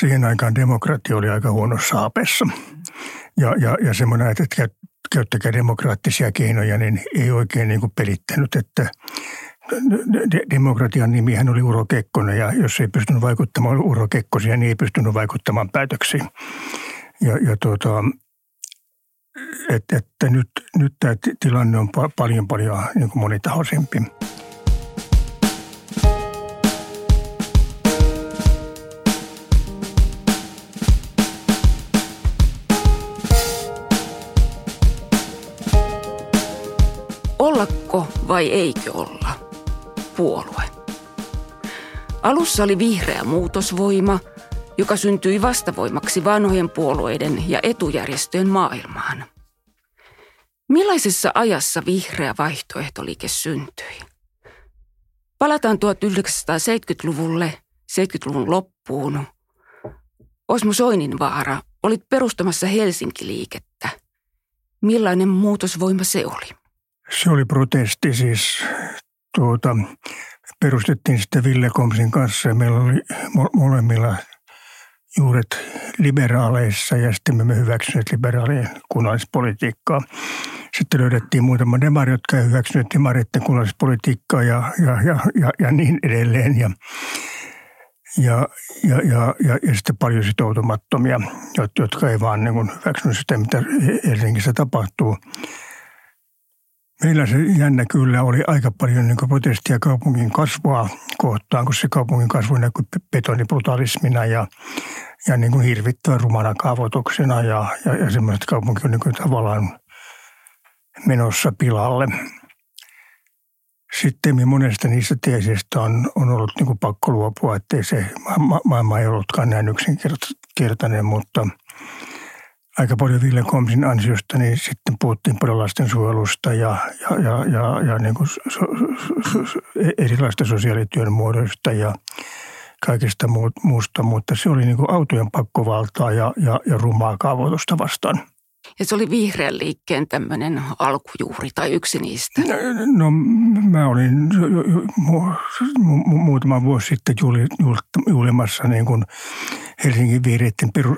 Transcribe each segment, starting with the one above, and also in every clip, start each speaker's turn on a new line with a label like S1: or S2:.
S1: siihen aikaan demokratia oli aika huonossa saapessa. Ja, ja, ja semmoinen, että käyttäkää demokraattisia keinoja, niin ei oikein niin kuin pelittänyt, että demokratian nimihän oli Uro Kekkonen ja jos ei pystynyt vaikuttamaan Uro Kekkosia, niin ei pystynyt vaikuttamaan päätöksiin. Ja, ja tuota, että, että nyt, nyt tämä tilanne on paljon paljon niin kuin monitahoisempi.
S2: Vai eikö olla? Puolue. Alussa oli vihreä muutosvoima, joka syntyi vastavoimaksi vanhojen puolueiden ja etujärjestöjen maailmaan. Millaisessa ajassa vihreä vaihtoehtoliike syntyi? Palataan 1970-luvulle, 70-luvun loppuun. Osmo Soininvaara, olit perustamassa Helsinki-liikettä. Millainen muutosvoima se oli?
S1: Se oli protesti siis. Tuota, perustettiin sitten Ville Komsin kanssa ja meillä oli molemmilla juuret liberaaleissa ja sitten me hyväksyneet liberaalien kunnallispolitiikkaa. Sitten löydettiin muutama demari, jotka ei hyväksyneet demareiden kunnallispolitiikkaa ja, ja, ja, ja, ja niin edelleen. Ja, ja, ja, ja, ja, ja sitten paljon sitoutumattomia, jotka ei vaan niin hyväksynyt sitä, mitä Helsingissä tapahtuu. Meillä se jännä kyllä oli aika paljon niin protestia kaupungin kasvua kohtaan, kun se kaupungin kasvu näkyi betonibrutalismina ja, ja niin kuin hirvittävän rumana kaavoituksena ja, ja, ja semmoiset kaupunki on niin kuin tavallaan menossa pilalle. Sitten monesta niistä teeseistä on, on ollut niin kuin pakko luopua, ettei se ma- maailma ei ollutkaan näin yksinkertainen, mutta – aika paljon Ville Komsin ansiosta, niin sitten puhuttiin paljon lastensuojelusta ja, ja, ja, ja, ja niin kuin so, so, so, erilaista sosiaalityön muodoista ja kaikesta muusta, mutta se oli niin kuin autojen pakkovaltaa ja, ja, ja rumaa kaavoitusta vastaan.
S2: Ja se oli vihreän liikkeen tämmöinen alkujuuri tai yksi niistä.
S1: No, no mä olin mu, mu, muutama vuosi sitten juhlimassa niin kuin Helsingin vihreiden peru,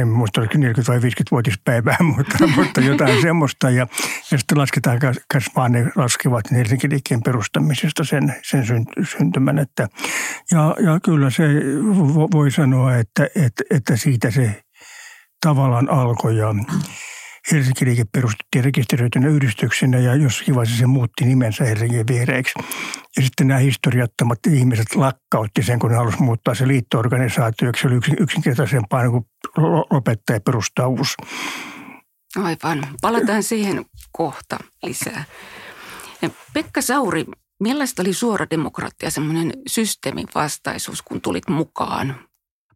S1: en muista oliko 40 vai 50-vuotispäivää, mutta, mutta jotain semmoista. Ja, ja sitten lasketaan kas vaan ne laskevat Helsingin liikkeen perustamisesta sen, sen syntymän. Että, ja, ja kyllä se voi sanoa, että, että, että siitä se tavallaan alkoi ja Helsinki liike perustettiin rekisteröitynä yhdistyksenä ja jossakin vaiheessa se muutti nimensä Helsingin vihreiksi. Ja sitten nämä historiattomat ihmiset lakkautti sen, kun ne halusivat muuttaa se liittoorganisaatioksi. Se oli yksin, yksinkertaisempaa niin kuin lopettaa ja perustaa uusi.
S2: Aivan. Palataan siihen kohta lisää. Pekka Sauri, millaista oli suora demokratia, semmoinen systeemin vastaisuus, kun tulit mukaan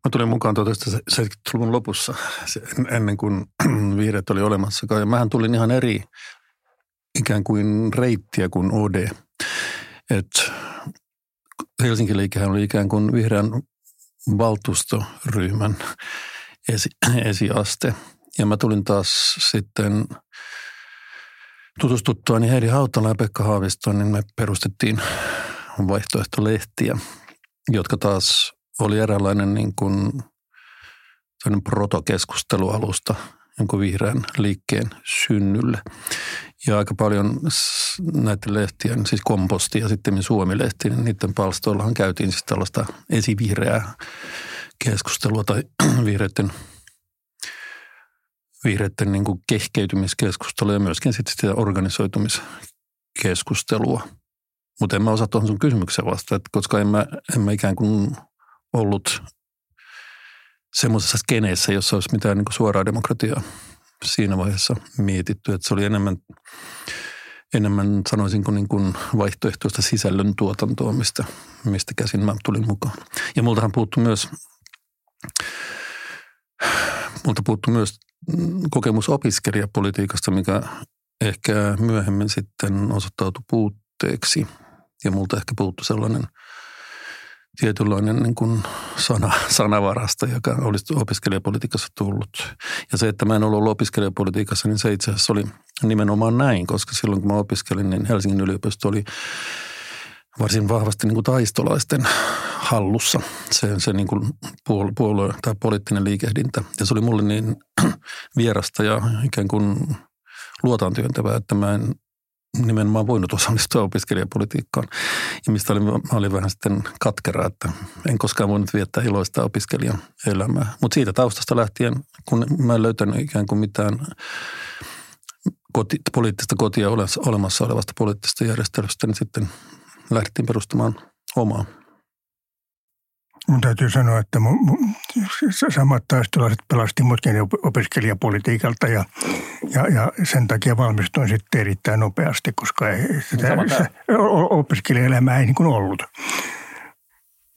S3: Mä tulin mukaan 1970-luvun lopussa, ennen kuin vihreät oli olemassakaan. Ja mähän tulin ihan eri ikään kuin reittiä kuin OD. Et Helsinki liikehän oli ikään kuin vihreän valtuustoryhmän esi, esiaste. Ja mä tulin taas sitten tutustuttuani Heidi Hautala ja Pekka Haavistoon, niin me perustettiin vaihtoehtolehtiä, jotka taas oli eräänlainen niin kuin, protokeskustelualusta jonkun vihreän liikkeen synnylle. Ja aika paljon näiden lehtien, siis Komposti ja sitten Suomi-lehti, niin niiden palstoillahan käytiin siis tällaista esivihreää keskustelua tai vihreiden, vihreiden niin kuin kehkeytymiskeskustelua ja myöskin sitten sitä organisoitumiskeskustelua. Mutta en mä osaa tuohon sun kysymykseen vastata, koska en mä, en mä ikään kuin ollut semmoisessa skeneessä, jossa olisi mitään niin suoraa demokratiaa siinä vaiheessa mietitty. Että se oli enemmän, enemmän sanoisinko niin kuin vaihtoehtoista sisällön tuotantoa, mistä, mistä käsin mä tulin mukaan. Ja multahan puuttu myös, multa puuttu myös kokemus opiskelijapolitiikasta, mikä ehkä myöhemmin sitten osoittautui puutteeksi. Ja multa ehkä puuttu sellainen – tietynlainen niin kuin sana, sanavarasta, joka olisi opiskelijapolitiikassa tullut. Ja se, että mä en ollut opiskelijapolitiikassa, niin se itse asiassa oli nimenomaan näin, koska silloin kun mä opiskelin, niin Helsingin yliopisto oli varsin vahvasti niin kuin taistolaisten hallussa, se, se niin kuin puolue tai poliittinen liikehdintä. Ja se oli mulle niin vierasta ja ikään kuin luotaan työntävää, että mä en nimenomaan voinut osallistua opiskelijapolitiikkaan. Ja mistä oli, mä olin vähän sitten katkera, että en koskaan voinut viettää iloista opiskelijan elämää. Mutta siitä taustasta lähtien, kun mä en löytänyt ikään kuin mitään koti, poliittista kotia olemassa olevasta poliittisesta järjestelystä, niin sitten lähdettiin perustamaan omaa.
S1: Mun täytyy sanoa, että mun, mun, samat taistelaiset pelasti mutkin opiskelijapolitiikalta ja, ja, ja, sen takia valmistuin sitten erittäin nopeasti, koska ei, sitä, se, opiskelijaelämää ei niin kuin ollut.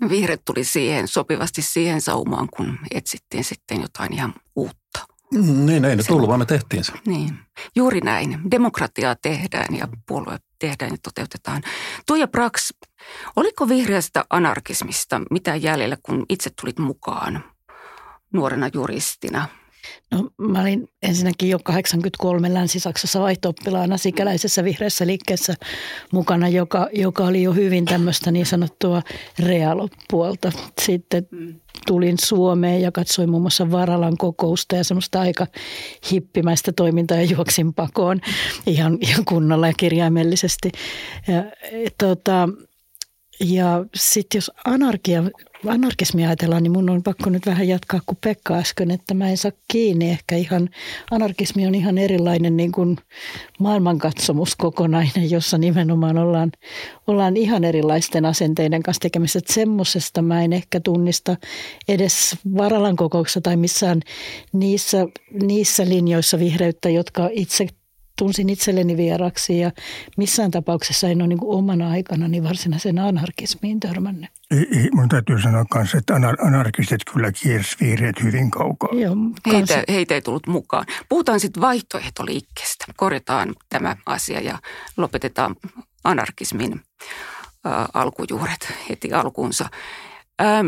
S2: Vihreät tuli siihen sopivasti siihen saumaan, kun etsittiin sitten jotain ihan uutta.
S3: Niin, ei ne tullut, vaan me tehtiin se.
S2: Niin, juuri näin. Demokratiaa tehdään ja puolue tehdään ja toteutetaan. Tuija Brax, oliko vihreästä anarkismista mitä jäljellä, kun itse tulit mukaan nuorena juristina?
S4: No, mä olin ensinnäkin jo 83 Länsi-Saksassa vaihto-oppilaana sikäläisessä vihreässä liikkeessä mukana, joka, joka oli jo hyvin tämmöistä niin sanottua realopuolta. Sitten tulin Suomeen ja katsoin muun muassa Varalan kokousta ja semmoista aika hippimäistä toimintaa ja juoksin pakoon ihan, ihan kunnolla ja kirjaimellisesti. Ja, tota, ja sitten jos anarkia, anarkismia ajatellaan, niin mun on pakko nyt vähän jatkaa kuin Pekka äsken, että mä en saa kiinni ehkä ihan, anarkismi on ihan erilainen niin kuin maailmankatsomus kokonainen, jossa nimenomaan ollaan, ollaan ihan erilaisten asenteiden kanssa tekemisissä. Että semmoisesta mä en ehkä tunnista edes Varalan kokouksessa tai missään niissä, niissä linjoissa vihreyttä, jotka itse tunsin itselleni vieraksi ja missään tapauksessa en ole niin kuin omana aikana niin varsinaisen anarkismiin törmännyt.
S1: Ei, ei, mun täytyy sanoa myös, että anar- anarkistit kyllä kiersi vihreät hyvin kaukaa.
S2: Joo, heitä, heitä ei tullut mukaan. Puhutaan sitten vaihtoehtoliikkeestä. Korjataan tämä asia ja lopetetaan anarkismin äh, alkujuuret heti alkuunsa. Ähm,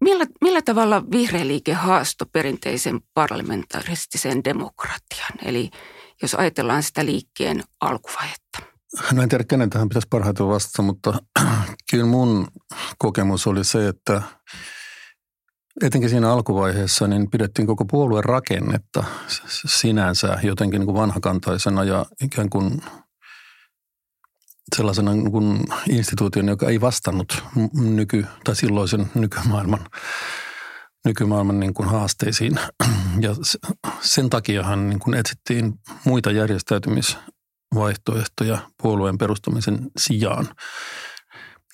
S2: millä, millä tavalla vihreä liike haastoi perinteisen parlamentaristisen demokratian? Eli jos ajatellaan sitä liikkeen alkuvaihetta?
S3: No en tiedä, kenen tähän pitäisi parhaiten vastata, mutta kyllä mun kokemus oli se, että etenkin siinä alkuvaiheessa niin pidettiin koko puolueen rakennetta sinänsä jotenkin niin kuin vanhakantaisena ja ikään kuin sellaisena niin kuin instituution, joka ei vastannut nyky- tai silloisen nykymaailman nykymaailman niin kuin haasteisiin. Ja sen takiahan niin kuin etsittiin muita järjestäytymisvaihtoehtoja puolueen perustamisen sijaan.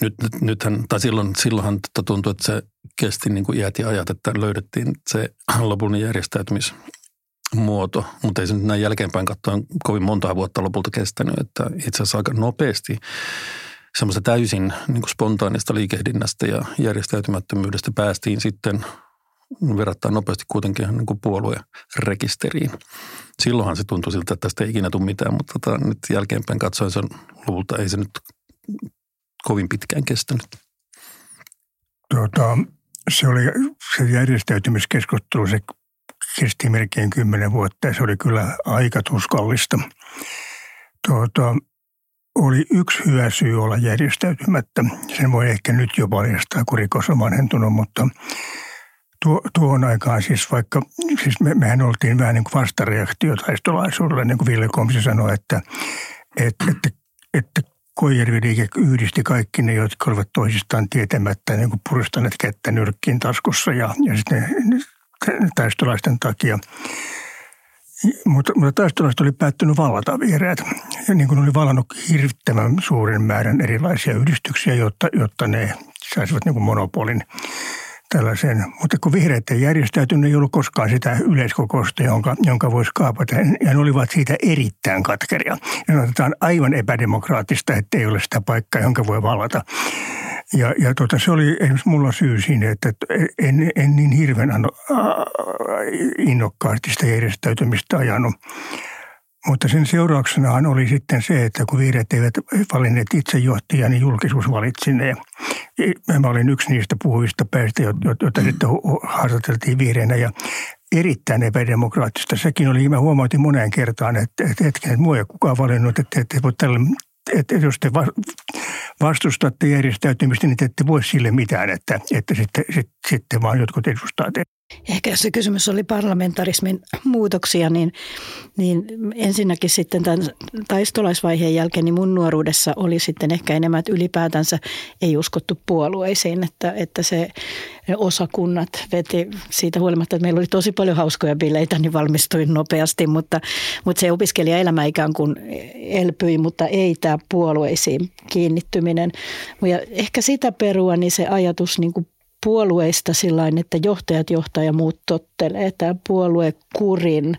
S3: Nyt, nyt, nythän, tai silloin, silloinhan tuntui, että se kesti niin kuin iät ja ajat, että löydettiin se lopullinen järjestäytymismuoto, mutta ei se nyt näin jälkeenpäin katsoen kovin monta vuotta lopulta kestänyt, että itse asiassa aika nopeasti semmoista täysin niin kuin spontaanista liikehdinnästä ja järjestäytymättömyydestä päästiin sitten verrattain nopeasti kuitenkin niin kuin puoluerekisteriin. Silloinhan se tuntui siltä, että tästä ei ikinä tule mitään, mutta tota, nyt jälkeenpäin katsoen sen luvulta ei se nyt kovin pitkään kestänyt.
S1: Tuota, se oli se järjestäytymiskeskustelu, se kesti melkein kymmenen vuotta ja se oli kyllä aika tuskallista. Tuota, oli yksi hyvä syy olla järjestäytymättä. Sen voi ehkä nyt jo paljastaa, kun rikos on vanhentunut, mutta tuo, tuohon aikaan siis vaikka, siis me, mehän oltiin vähän niin kuin vastareaktio taistolaisuudelle, niin kuin Ville Komsi sanoi, että, että, että, että Koijärvi-liike yhdisti kaikki ne, jotka olivat toisistaan tietämättä niin kuin puristaneet kättä nyrkkiin taskussa ja, ja sitten taistolaisten takia. Mutta, mutta taistolaiset oli päättynyt vallata vihreät. Ja niin kuin oli vallannut hirvittävän suuren määrän erilaisia yhdistyksiä, jotta, jotta ne saisivat niin kuin monopolin tällaisen. Mutta kun vihreät ei järjestäytynyt, ei ollut koskaan sitä yleiskokousta, jonka, jonka voisi kaapata. Ja ne olivat siitä erittäin katkeria. Ja otetaan aivan epädemokraattista, että ei ole sitä paikkaa, jonka voi valata. Ja, ja tota, se oli esimerkiksi mulla syy siinä, että en, en niin hirveän innokkaasti sitä järjestäytymistä ajanut. Mutta sen seurauksenahan oli sitten se, että kun vihreät eivät valinneet itsejohtajia, niin julkisuus valitsi ne. Mä olin yksi niistä puhujista päistä, joita sitten haastateltiin vihreänä ja erittäin epädemokraattista. Sekin oli, mä huomautin moneen kertaan, että, että hetken, että mua ei kukaan valinnut, että, että tälle että jos te vastustatte järjestäytymistä, niin te ette voi sille mitään, että, että sitten, sitten, sitten vaan jotkut edustaa teitä.
S4: Ehkä jos se kysymys oli parlamentarismin muutoksia, niin, niin ensinnäkin sitten tämän taistolaisvaiheen jälkeen, niin mun nuoruudessa oli sitten ehkä enemmän, että ylipäätänsä ei uskottu puolueisiin, että, että se osakunnat veti siitä huolimatta, että meillä oli tosi paljon hauskoja bileitä, niin valmistuin nopeasti, mutta, mutta se opiskelijaelämä ikään kuin elpyi, mutta ei tämä puolueisiin kiinnittyminen. Ja ehkä sitä perua, niin se ajatus niin kuin puolueista sillä että johtajat johtaa ja muut tottelee. Tämä puoluekurin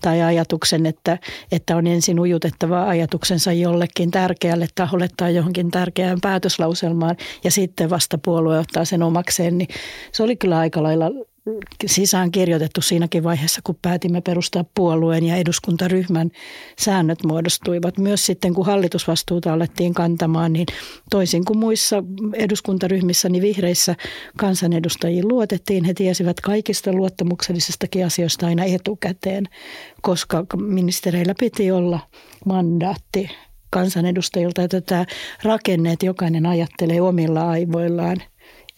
S4: tai ajatuksen, että, että on ensin ujutettava ajatuksensa jollekin tärkeälle taholle tai johonkin tärkeään päätöslauselmaan ja sitten vasta puolue ottaa sen omakseen, niin se oli kyllä aika lailla sisään kirjoitettu siinäkin vaiheessa, kun päätimme perustaa puolueen ja eduskuntaryhmän säännöt muodostuivat. Myös sitten, kun hallitusvastuuta alettiin kantamaan, niin toisin kuin muissa eduskuntaryhmissä, niin vihreissä kansanedustajiin luotettiin. He tiesivät kaikista luottamuksellisistakin asioista aina etukäteen, koska ministereillä piti olla mandaatti kansanedustajilta, että tämä rakenne, että jokainen ajattelee omilla aivoillaan –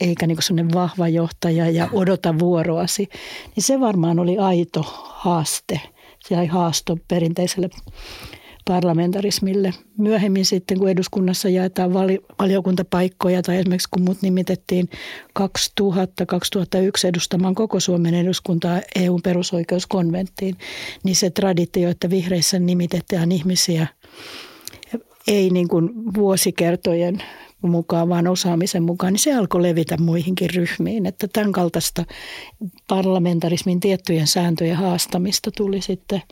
S4: eikä niin sellainen vahva johtaja ja odota vuoroasi, niin se varmaan oli aito haaste. Se jäi haasto perinteiselle parlamentarismille. Myöhemmin sitten, kun eduskunnassa jaetaan vali- valiokuntapaikkoja tai esimerkiksi kun mut nimitettiin 2000-2001 edustamaan koko Suomen eduskuntaa EUn perusoikeuskonventtiin, niin se traditio, että vihreissä nimitetään ihmisiä ei niin kuin vuosikertojen mukaan, vaan osaamisen mukaan, niin se alkoi levitä muihinkin ryhmiin. Että tämän kaltaista parlamentarismin tiettyjen sääntöjen haastamista tuli sitten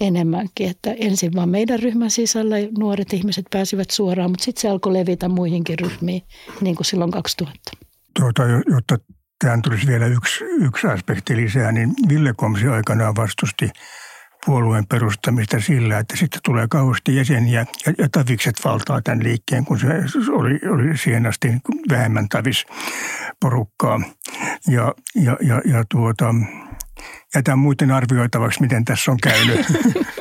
S4: enemmänkin. Että ensin vaan meidän ryhmän sisällä nuoret ihmiset pääsivät suoraan, mutta sitten se alkoi levitä muihinkin ryhmiin, niin kuin silloin 2000.
S1: Tuota, jotta tähän tulisi vielä yksi, yksi aspekti lisää, niin Ville Komsi aikanaan vastusti – puolueen perustamista sillä, että sitten tulee kauheasti jäseniä ja, ja tavikset valtaa tämän liikkeen, kun se oli, oli siihen asti vähemmän tavis porukkaa. Ja, ja, ja, ja tuota, jätän muuten arvioitavaksi, miten tässä on käynyt.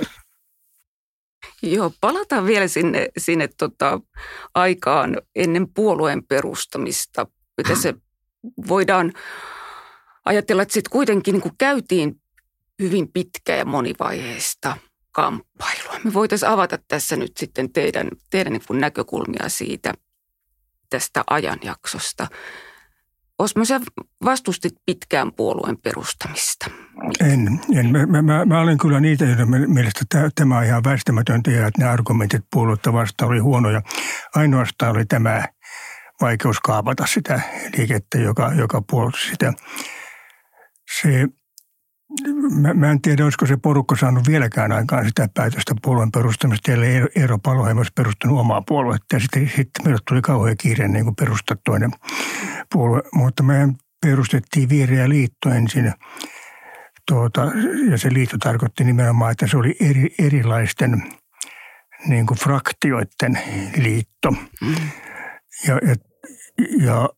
S2: Joo, palataan vielä sinne, sinne tota, aikaan ennen puolueen perustamista. Miten se voidaan ajatella, että sitten kuitenkin niin käytiin hyvin pitkä ja monivaiheista kamppailua. Me voitaisiin avata tässä nyt sitten teidän, teidän niin näkökulmia siitä tästä ajanjaksosta. Osmo, sä vastustit pitkään puolueen perustamista.
S1: En. en. Mä, mä, mä olen kyllä niitä, joiden mielestä tämä, tämä on ihan väistämätöntä ja että ne argumentit puoluetta vastaan oli huonoja. Ainoastaan oli tämä vaikeus kaapata sitä liikettä, joka, joka puolusti sitä. Se Mä, mä en tiedä, olisiko se porukka saanut vieläkään aikaan sitä päätöstä puolueen perustamista, ellei Eero Paloheimo olisi perustanut omaa puoluetta. Ja sitten, sitten meille tuli kauhean kiire niin kuin perustaa toinen puolue. Mutta me perustettiin Vihreä liitto ensin. Tuota, ja se liitto tarkoitti nimenomaan, että se oli eri, erilaisten niin kuin fraktioiden liitto. Mm. Ja, ja, ja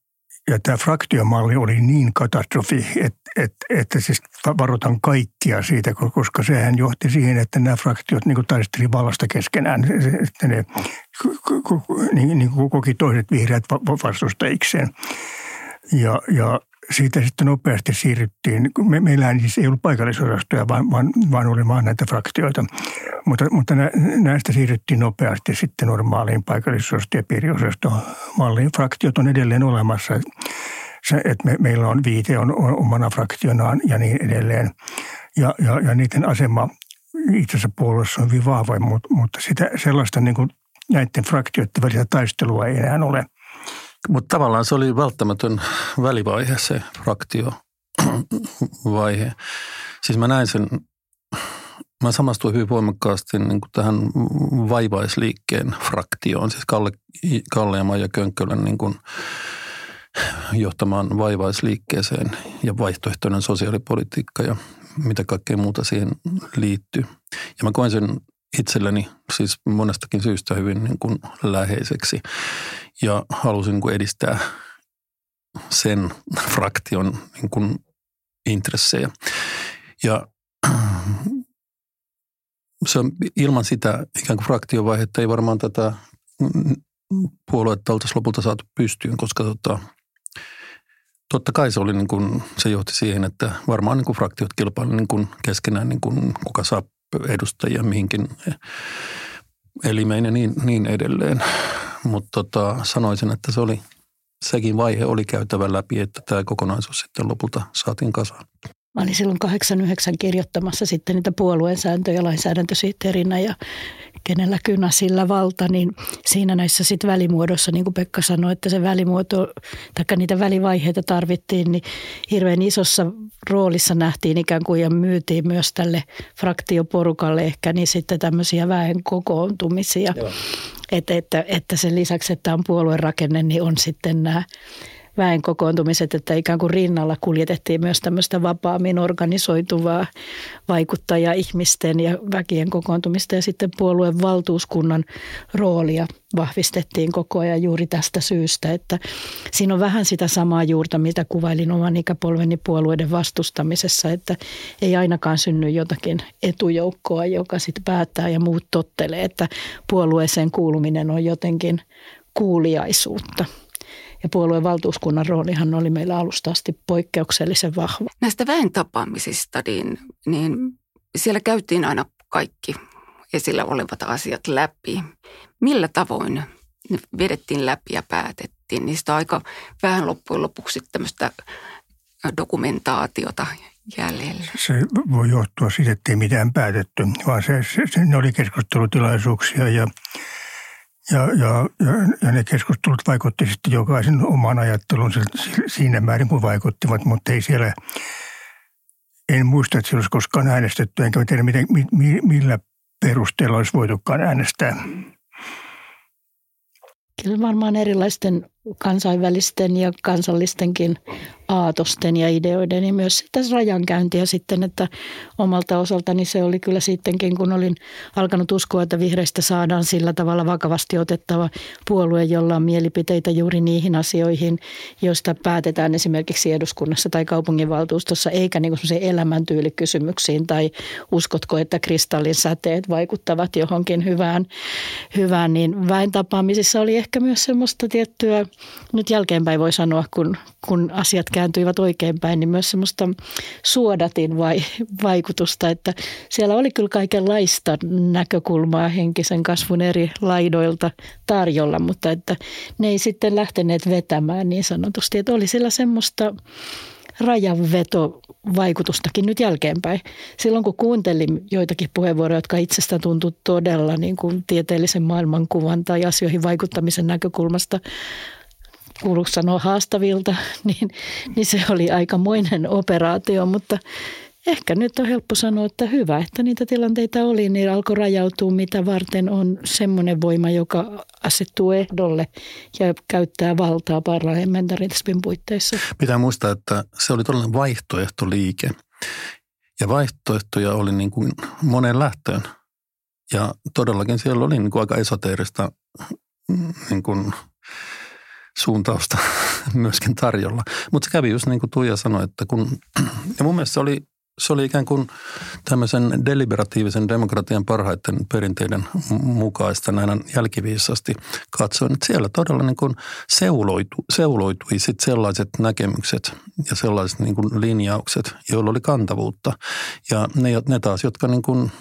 S1: ja tämä fraktiomalli oli niin katastrofi, että, että, että siis varoitan kaikkia siitä, koska sehän johti siihen, että nämä fraktiot niin taisteli vallasta keskenään. Että ne niin, niin koki toiset vihreät vastustajikseen. Ja, ja siitä sitten nopeasti siirryttiin. Me, meillähän siis ei ollut paikallisosastoja, vaan, vaan, vaan oli vaan näitä fraktioita. Mutta, mutta näistä siirryttiin nopeasti sitten normaaliin paikallisosasto- ja piiriosastomalliin. Fraktiot on edelleen olemassa. Se, että me, meillä on viite on, on omana fraktionaan ja niin edelleen. Ja, ja, ja niiden asema itse asiassa puolueessa on hyvin vahva, mutta, mutta sitä, sellaista niin kuin näiden fraktioiden välistä taistelua ei enää ole –
S3: mutta tavallaan se oli välttämätön välivaihe, se fraktiovaihe. Siis mä näin sen, mä samastuin hyvin voimakkaasti niin kuin tähän vaivaisliikkeen fraktioon, siis Kalle, Kalle ja Maija Könkkölän niin kuin johtamaan vaivaisliikkeeseen ja vaihtoehtoinen sosiaalipolitiikka ja mitä kaikkea muuta siihen liittyy. Ja mä koin sen itselleni siis monestakin syystä hyvin niin kuin läheiseksi ja halusin niin kuin edistää sen fraktion niin kuin intressejä. Ja se on, ilman sitä ikään kuin fraktiovaihetta ei varmaan tätä puoluetta oltaisiin lopulta saatu pystyyn, koska tota, totta kai se, oli niin kuin, se johti siihen, että varmaan niin kuin fraktiot kilpailivat niin keskenään, niin kuin kuka saa edustajia mihinkin elimeen ja niin, niin edelleen. Mutta tota, sanoisin, että se oli, sekin vaihe oli käytävä läpi, että tämä kokonaisuus sitten lopulta saatiin kasaan.
S4: Mä olin silloin 89 kirjoittamassa sitten niitä puolueen sääntöjä lainsäädäntösihteerinä ja kenellä kynä sillä valta, niin siinä näissä sitten välimuodossa, niin kuin Pekka sanoi, että se välimuoto, tai niitä välivaiheita tarvittiin, niin hirveän isossa roolissa nähtiin ikään kuin ja myytiin myös tälle fraktioporukalle ehkä niin sitten tämmöisiä väen kokoontumisia. Että, että, että sen lisäksi, että on puoluerakenne, niin on sitten nämä väen kokoontumiset, että ikään kuin rinnalla kuljetettiin myös tämmöistä vapaammin organisoituvaa vaikuttajaa ihmisten ja väkien kokoontumista ja sitten puolueen valtuuskunnan roolia vahvistettiin koko ajan juuri tästä syystä, että siinä on vähän sitä samaa juurta, mitä kuvailin oman ikäpolveni puolueiden vastustamisessa, että ei ainakaan synny jotakin etujoukkoa, joka sitten päättää ja muut tottelee, että puolueeseen kuuluminen on jotenkin kuuliaisuutta. Ja puolueen valtuuskunnan roolihan oli meillä alusta asti poikkeuksellisen vahva.
S2: Näistä väen tapaamisista, niin, niin siellä käytiin aina kaikki esillä olevat asiat läpi. Millä tavoin ne vedettiin läpi ja päätettiin? Niistä aika vähän loppujen lopuksi tämmöistä dokumentaatiota jäljellä.
S1: Se voi johtua siitä, että ei mitään päätetty, vaan se, se, se ne oli keskustelutilaisuuksia ja ja, ja, ja, ne keskustelut vaikutti sitten jokaisen oman ajattelun siinä määrin, kun vaikuttivat, mutta ei siellä, en muista, että siellä olisi koskaan äänestetty, enkä tiedä miten, millä perusteella olisi voitukaan äänestää.
S4: Kyllä varmaan erilaisten kansainvälisten ja kansallistenkin aatosten ja ideoiden ja myös sitä rajankäyntiä sitten, että omalta osaltani se oli kyllä sittenkin, kun olin alkanut uskoa, että vihreistä saadaan sillä tavalla vakavasti otettava puolue, jolla on mielipiteitä juuri niihin asioihin, joista päätetään esimerkiksi eduskunnassa tai kaupunginvaltuustossa, eikä niin kuin elämäntyylikysymyksiin tai uskotko, että kristallin säteet vaikuttavat johonkin hyvään, hyvään niin väen tapaamisissa oli ehkä myös semmoista tiettyä nyt jälkeenpäin voi sanoa, kun, kun asiat kääntyivät oikeinpäin, niin myös semmoista suodatin vai, vaikutusta, että siellä oli kyllä kaikenlaista näkökulmaa henkisen kasvun eri laidoilta tarjolla, mutta että ne ei sitten lähteneet vetämään niin sanotusti, että oli siellä semmoista rajanveto vaikutustakin nyt jälkeenpäin. Silloin kun kuuntelin joitakin puheenvuoroja, jotka itsestä tuntui todella niin kuin tieteellisen maailmankuvan tai asioihin vaikuttamisen näkökulmasta kuuluuko sanoa haastavilta, niin, niin se oli aikamoinen operaatio, mutta ehkä nyt on helppo sanoa, että hyvä, että niitä tilanteita oli, niin alkoi rajautua, mitä varten on semmoinen voima, joka asettuu ehdolle ja käyttää valtaa parlamentarismin puitteissa.
S3: Pitää muistaa, että se oli todellinen vaihtoehtoliike. Ja vaihtoehtoja oli niin kuin monen lähtöön. Ja todellakin siellä oli niin kuin aika esoteerista niin kuin suuntausta myöskin tarjolla. Mutta se kävi just niin kuin Tuija sanoi, että kun, ja mun mielestä se oli, se oli ikään kuin tämmöisen deliberatiivisen demokratian parhaiten perinteiden mukaista näin jälkiviisasti katsoin, että siellä todella niin kuin seuloitu, seuloitui sit sellaiset näkemykset ja sellaiset niin kuin linjaukset, joilla oli kantavuutta. Ja ne, ne taas, jotka niin kuin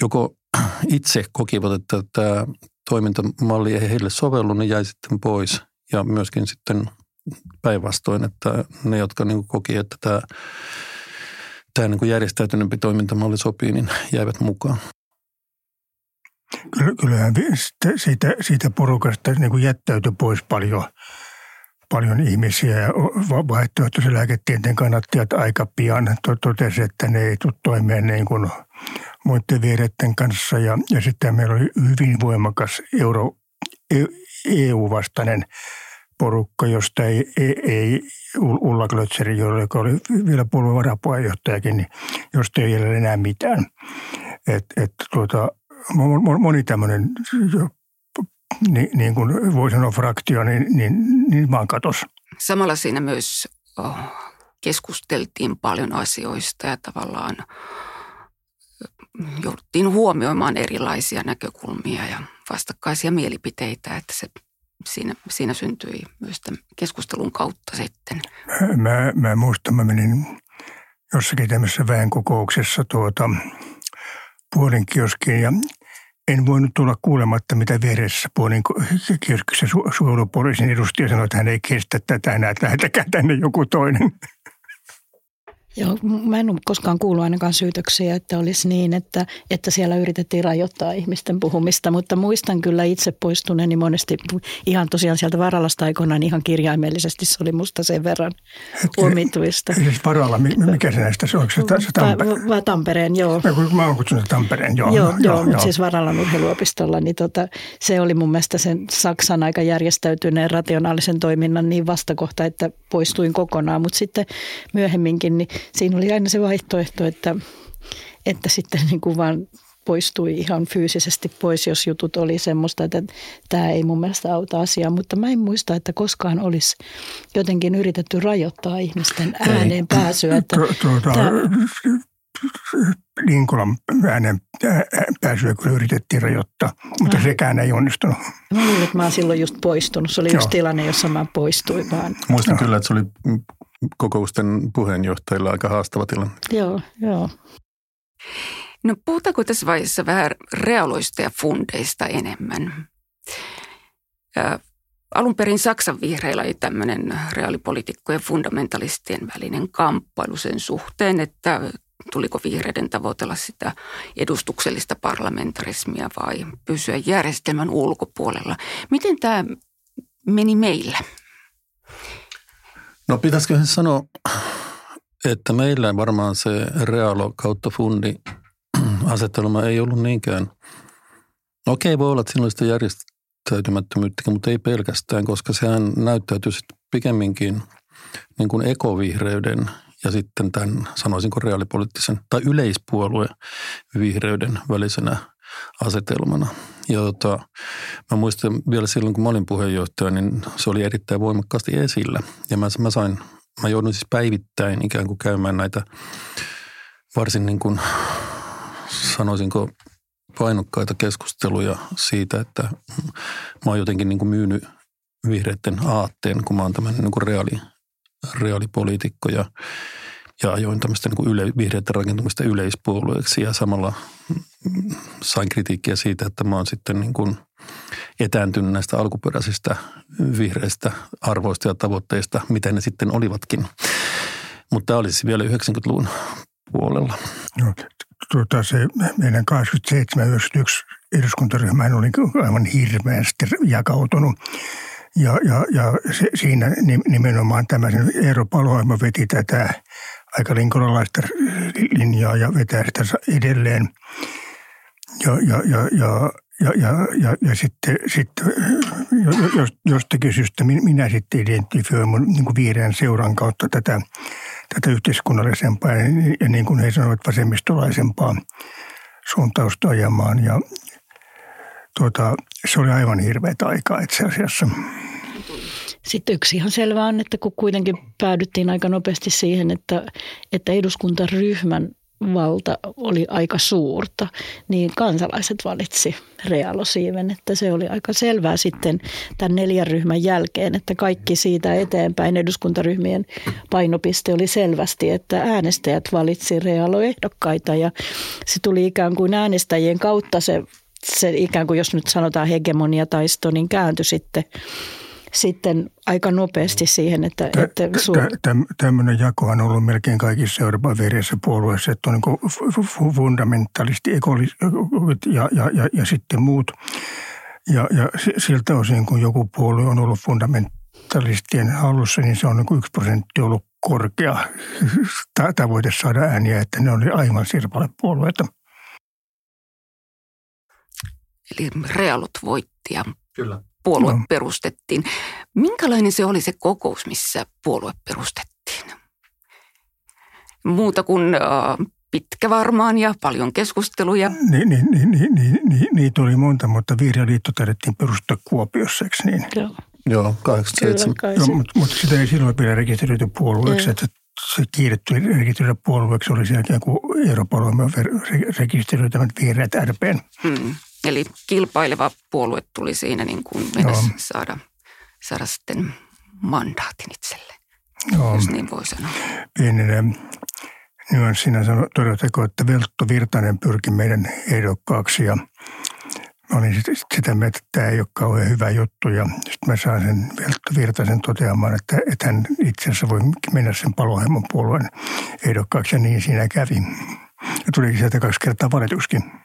S3: joko itse kokivat, että tämä toimintamalli ei heille sovellu, niin jäi sitten pois. Ja myöskin sitten päinvastoin, että ne, jotka niin koki, että tämä, tämä niin järjestäytyneempi toimintamalli sopii, niin jäivät mukaan.
S1: Kyllähän siitä, siitä porukasta niin jättäytyi pois paljon, paljon ihmisiä ja vaihtoehtoisen lääketieteen kannattajat aika pian totesi, että ne ei tule toimeen niin kuin muiden viereiden kanssa. Ja, ja sitten meillä oli hyvin voimakas euro, EU-vastainen porukka, josta ei, ei, ei Ulla Klötseri, joka oli vielä puolueen varapuheenjohtajakin, niin josta ei ole enää mitään. Et, et, tuota, moni tämmöinen, niin, niin kuin voi sanoa fraktio, niin, niin, niin vaan katos.
S2: Samalla siinä myös oh, keskusteltiin paljon asioista ja tavallaan jouduttiin huomioimaan erilaisia näkökulmia ja vastakkaisia mielipiteitä, että se siinä, siinä syntyi myös tämän keskustelun kautta sitten.
S1: Mä, mä muistan, mä menin jossakin tämmöisessä väenkokouksessa tuota, puolen kioskiin ja en voinut tulla kuulematta, mitä vieressä puolin kioskissa su- suojelupoliisin edustaja sanoi, että hän ei kestä tätä enää, että lähetäkää tänne joku toinen.
S4: Joo, mä en ole koskaan kuullut ainakaan syytöksiä, että olisi niin, että, että siellä yritettiin rajoittaa ihmisten puhumista, mutta muistan kyllä itse poistuneeni monesti ihan tosiaan sieltä Varalasta aikoinaan ihan kirjaimellisesti, se oli musta sen verran omituista.
S1: Siis Varalla, mikä se näistä, se onko se, se
S4: Tampere? Va, Tampereen, joo.
S1: Mä oon kutsunut Tampereen, joo.
S4: Joo, joo, joo mutta siis Varallan urheiluopistolla, niin tota, se oli mun mielestä sen Saksan aika järjestäytyneen rationaalisen toiminnan niin vastakohta, että poistuin kokonaan, mutta sitten myöhemminkin, niin siinä oli aina se vaihtoehto, että, että sitten niin kuin vaan poistui ihan fyysisesti pois, jos jutut oli semmoista, että tämä ei mun mielestä auta asiaa. Mutta mä en muista, että koskaan olisi jotenkin yritetty rajoittaa ihmisten ääneen pääsyä. Että tuota,
S1: tämä... Linkolan äänen pääsyä kyllä yritettiin rajoittaa, mutta ah. sekään ei onnistunut.
S4: Mä luulen, että mä oon silloin just poistunut. Se oli Joo. just tilanne, jossa mä poistuin vaan.
S3: Muistan no. kyllä, että se oli kokousten puheenjohtajilla aika haastava tilanne.
S4: Joo, joo.
S2: No puhutaanko tässä vaiheessa vähän realoista ja fundeista enemmän? Ja alun perin Saksan vihreillä oli tämmöinen reaalipolitiikkojen fundamentalistien välinen kamppailu sen suhteen, että tuliko vihreiden tavoitella sitä edustuksellista parlamentarismia vai pysyä järjestelmän ulkopuolella. Miten tämä meni meillä?
S3: No pitäisikö sanoa, että meillä varmaan se realo kautta fundi asetelma ei ollut niinkään. No okei, voi olla, että siinä oli sitä järjestäytymättömyyttä, mutta ei pelkästään, koska sehän näyttäytyy sitten pikemminkin niin kuin ekovihreyden ja sitten tämän, sanoisinko reaalipoliittisen tai yleispuolueen vihreyden välisenä asetelmana. Ja tota, mä muistan vielä silloin, kun mä olin puheenjohtaja, niin se oli erittäin voimakkaasti esillä. Ja mä, mä sain, mä joudun siis päivittäin ikään kuin käymään näitä varsin niin kuin, sanoisinko, painokkaita keskusteluja siitä, että mä oon jotenkin niin kuin myynyt vihreiden aatteen, kun mä oon tämmöinen niin kuin reaali, reaalipoliitikko ja ja ajoin tämmöistä niin yle, vihreiden rakentumista yleispuolueeksi ja samalla sain kritiikkiä siitä, että mä oon sitten niin kuin etääntynyt näistä alkuperäisistä vihreistä arvoista ja tavoitteista, mitä ne sitten olivatkin. Mutta tämä olisi vielä 90-luvun puolella.
S1: No, tuota, se meidän 87-91 eduskuntaryhmä oli aivan hirveästi jakautunut. Ja, ja, ja se, siinä nimenomaan tämä Eero Paloimo veti tätä aika linkolalaista linjaa ja vetää sitä edelleen. Ja, ja, ja, ja, ja, ja, ja, ja sitten, sitten jostakin syystä minä sitten identifioin mun niin kuin vihreän seuran kautta tätä, tätä yhteiskunnallisempaa ja, ja niin kuin he sanoivat vasemmistolaisempaa suuntausta ajamaan. Ja tuota, se oli aivan hirveä aikaa itse asiassa.
S4: Sitten yksi ihan selvä on, että kun kuitenkin päädyttiin aika nopeasti siihen, että, että eduskuntaryhmän valta oli aika suurta, niin kansalaiset valitsi realosiiven, että se oli aika selvää sitten tämän neljän ryhmän jälkeen, että kaikki siitä eteenpäin eduskuntaryhmien painopiste oli selvästi, että äänestäjät valitsi realoehdokkaita ja se tuli ikään kuin äänestäjien kautta se, se ikään kuin jos nyt sanotaan hegemoniataisto, niin kääntyi sitten sitten aika nopeasti siihen, että... että
S1: Tämmöinen jako on ollut melkein kaikissa Euroopan vieressä puolueissa, että on niin fundamentalisti ja, ja, ja, ja sitten muut. Ja, ja siltä osin, kun joku puolue on ollut fundamentalistien hallussa, niin se on niin yksi prosentti ollut korkea tavoite saada ääniä, että ne oli aivan sirpalepuolueita.
S2: Eli realut voitti ja Kyllä puolue no. perustettiin. Minkälainen se oli se kokous, missä puolue perustettiin? Muuta kuin äh, pitkä varmaan ja paljon keskusteluja.
S1: Niin, niin, niin, niin, niin, niin niitä oli monta, mutta Vihreä liitto tarvittiin perustaa Kuopiossa, eikö niin?
S3: Joo. Joo, 87.
S1: Joo, mutta, mutta sitä ei silloin vielä rekisteröity puolueeksi, että se kiiretty rekisteröidä puolueeksi oli sen jälkeen, kun Euroopan on rekisteröi tämän vihreät RPn. Hmm.
S2: Eli kilpaileva puolue tuli siinä niin kuin saada, saada sitten mandaatin itselle, Joo. jos niin voi sanoa.
S1: Pienenä nyanssina sano, todetteko, että Veltto Virtanen pyrki meidän ehdokkaaksi ja mä olin sitä mieltä, että tämä ei ole kauhean hyvä juttu ja sitten mä saan sen Veltto Virtasen toteamaan, että, että hän itse asiassa voi mennä sen palohemmon puolueen ehdokkaaksi ja niin siinä kävi. Ja tulikin sieltä kaksi kertaa valituksikin.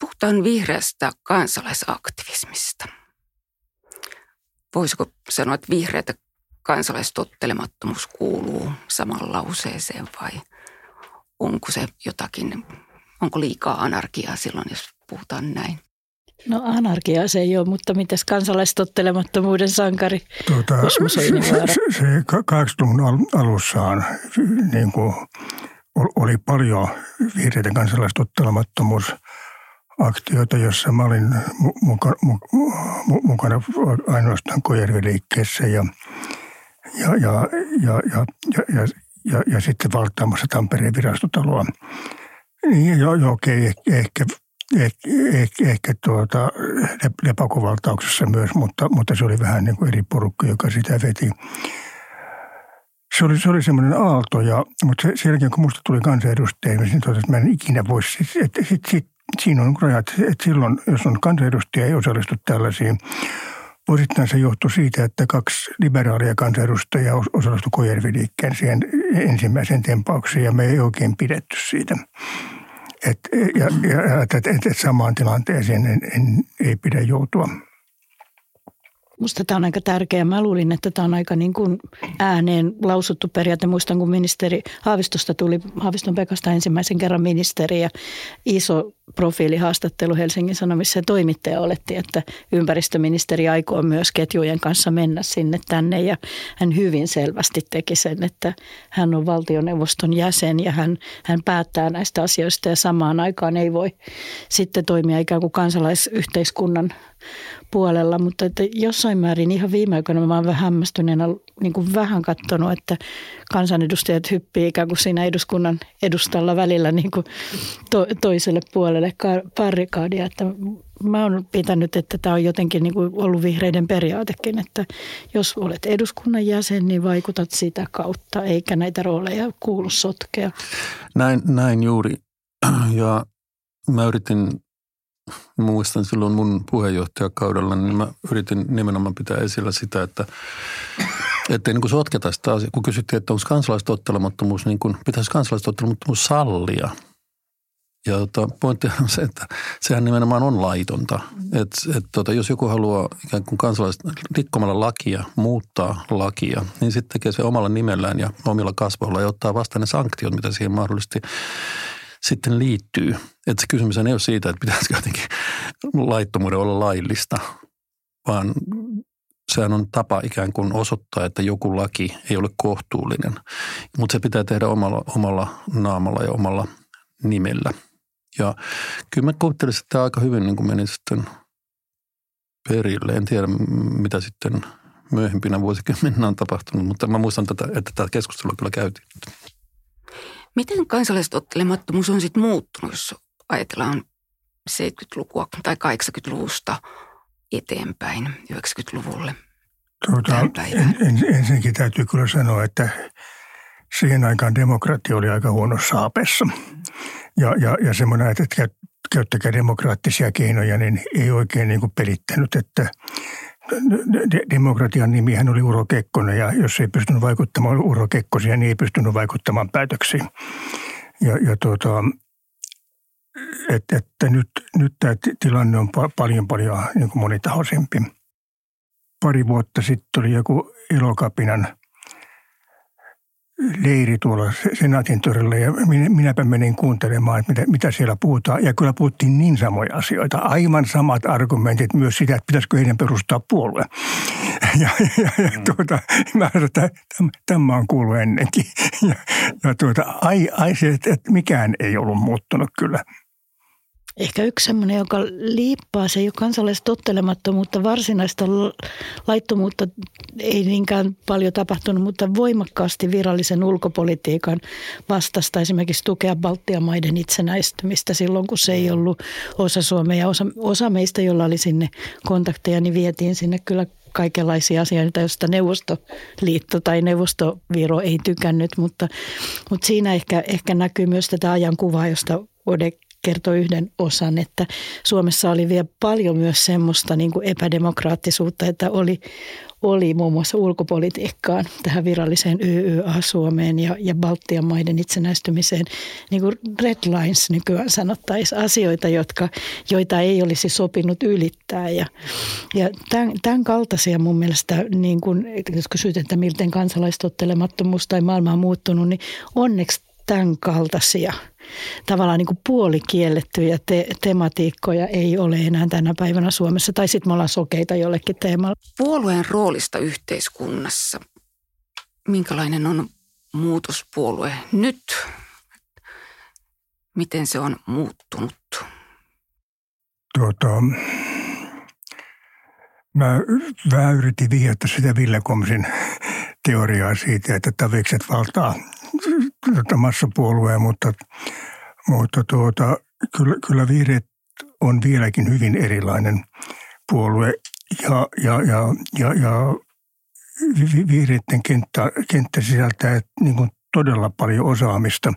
S2: Puhutaan vihreästä kansalaisaktivismista. Voisiko sanoa, että vihreätä kansalaistottelemattomuus kuuluu samaan lauseeseen vai onko se jotakin, onko liikaa anarkiaa silloin, jos puhutaan näin?
S4: No anarkia se ei ole, mutta mitäs kansalaistottelemattomuuden sankari tuota,
S1: se, se, se 80-luvun alussaan niin kuin, oli paljon vihreiden kansalaistottelemattomuus aktioita, jossa mä olin muka, mukana ainoastaan Kojärvi-liikkeessä ja, ja, ja, ja, ja, ja, ja, ja, ja sitten valtaamassa Tampereen virastotaloa. Niin, joo, joo okei, ehkä, ehkä, ehkä, ehkä tuota, lepakovaltauksessa myös, mutta, mutta se oli vähän niin kuin eri porukka, joka sitä veti. Se oli, se oli semmoinen aalto, ja, mutta se, sen jälkeen kun musta tuli kansanedustaja, niin totesin, että mä en ikinä voisi, että sit, sit, siinä on rajat, että silloin, jos on kansanedustaja ei osallistu tällaisiin, Osittain se johtui siitä, että kaksi liberaalia kansanedustajaa osallistui Kojervi-liikkeen siihen ensimmäiseen tempaukseen ja me ei oikein pidetty siitä. Et, ja, ja että et, et samaan tilanteeseen en, en, ei pidä joutua.
S4: Minusta tämä on aika tärkeä. Mä luulin, että tämä on aika niin kuin ääneen lausuttu periaate. Muistan, kun ministeri Haavistosta tuli, Haaviston Pekasta ensimmäisen kerran ministeri ja iso profiilihaastattelu Helsingin Sanomissa ja toimittaja oletti, että ympäristöministeri aikoo myös ketjujen kanssa mennä sinne tänne ja hän hyvin selvästi teki sen, että hän on valtioneuvoston jäsen ja hän, hän päättää näistä asioista ja samaan aikaan ei voi sitten toimia ikään kuin kansalaisyhteiskunnan puolella, mutta että jossain määrin ihan viime aikoina mä oon vähän hämmästyneenä niin kuin vähän katsonut, että kansanedustajat hyppii ikään kuin siinä eduskunnan edustalla välillä niin kuin to, toiselle puolelle parikaadia. Että mä oon pitänyt, että tämä on jotenkin niin kuin ollut vihreiden periaatekin, että jos olet eduskunnan jäsen, niin vaikutat sitä kautta, eikä näitä rooleja kuulu sotkea.
S3: Näin, näin juuri. Ja mä yritin muistan silloin mun puheenjohtajakaudella, niin mä yritin nimenomaan pitää esillä sitä, että ettei niin kuin sotketa sitä asiaa. Kun kysyttiin, että onko kansalaistottelemattomuus, niin kuin, pitäisi kansalaistottelemattomuus sallia. Ja tota, pointti on se, että sehän nimenomaan on laitonta. Et, et tota, jos joku haluaa ikään kuin kansalaiset rikkomalla lakia, muuttaa lakia, niin sitten tekee se omalla nimellään ja omilla kasvoilla ja ottaa vastaan ne sanktiot, mitä siihen mahdollisesti sitten liittyy. Että se kysymys ei ole siitä, että pitäisikö jotenkin laittomuuden olla laillista, vaan sehän on tapa ikään kuin osoittaa, että joku laki ei ole kohtuullinen. Mutta se pitää tehdä omalla, omalla naamalla ja omalla nimellä. Ja kyllä mä kuvittelisin, että tämä aika hyvin niin kuin meni sitten perille. En tiedä, mitä sitten myöhempinä vuosikymmeninä on tapahtunut, mutta mä muistan, tätä, että tämä keskustelu kyllä käytiin.
S2: Miten kansalaistottelemattomuus on sitten muuttunut, jos ajatellaan 70-lukua tai 80-luvusta eteenpäin 90-luvulle?
S1: Tuota, en, ensinnäkin täytyy kyllä sanoa, että siihen aikaan demokratia oli aika huono saapessa. Ja, ja, ja semmoinen, että käyttäkää demokraattisia keinoja, niin ei oikein niin kuin pelittänyt, että demokratian nimihän oli Uro Kekkonen ja jos ei pystynyt vaikuttamaan Uro Kekkosia, niin ei pystynyt vaikuttamaan päätöksiin. Ja, ja tuota, että, että nyt, nyt tämä tilanne on paljon paljon niin kuin monitahoisempi. Pari vuotta sitten oli joku elokapinan – leiri tuolla Senaatin torilla ja minäpä menin kuuntelemaan, että mitä, mitä siellä puhutaan. Ja kyllä puhuttiin niin samoja asioita, aivan samat argumentit myös sitä, että pitäisikö heidän perustaa puolue. Ja, ja, ja mm. tuota, mä sanoin, että tämä on kuullut ennenkin. Ja, ja tuota, ai, ai se, että mikään ei ollut muuttunut kyllä.
S4: Ehkä yksi semmoinen, joka liippaa, se ei ole kansalaistottelemattomuutta, varsinaista laittomuutta ei niinkään paljon tapahtunut, mutta voimakkaasti virallisen ulkopolitiikan vastasta esimerkiksi tukea Baltian maiden itsenäistymistä silloin, kun se ei ollut osa Suomea ja osa, osa meistä, joilla oli sinne kontakteja, niin vietiin sinne kyllä kaikenlaisia asioita, joista Neuvostoliitto tai Neuvostoviro ei tykännyt, mutta, mutta siinä ehkä, ehkä näkyy myös tätä ajankuvaa, josta Ode kertoi yhden osan, että Suomessa oli vielä paljon myös semmoista niin kuin epädemokraattisuutta, että oli, oli muun muassa ulkopolitiikkaan, tähän viralliseen YYA-Suomeen ja, ja Baltian maiden itsenäistymiseen, niin kuin red lines nykyään sanottaisiin, asioita, jotka, joita ei olisi sopinut ylittää. Ja, ja tämän, tämän kaltaisia mun mielestä, niin kuin, jos kysyt, että milten kansalaistottelemattomuus tai maailma on muuttunut, niin onneksi tämän kaltaisia tavallaan niin kuin puolikiellettyjä te- tematiikkoja ei ole enää tänä päivänä Suomessa. Tai sitten me ollaan sokeita jollekin teemalle.
S2: Puolueen roolista yhteiskunnassa. Minkälainen on muutospuolue nyt? Miten se on muuttunut?
S1: Tuota, mä vähän yritin vihjata sitä Ville Komsin teoriaa siitä, että tavikset valtaa tuota massapuolueen, mutta, mutta tuota, kyllä, kyllä vihreät on vieläkin hyvin erilainen puolue ja, ja, ja, ja, ja vihreiden kenttä, kenttä sisältää niin kuin todella paljon osaamista.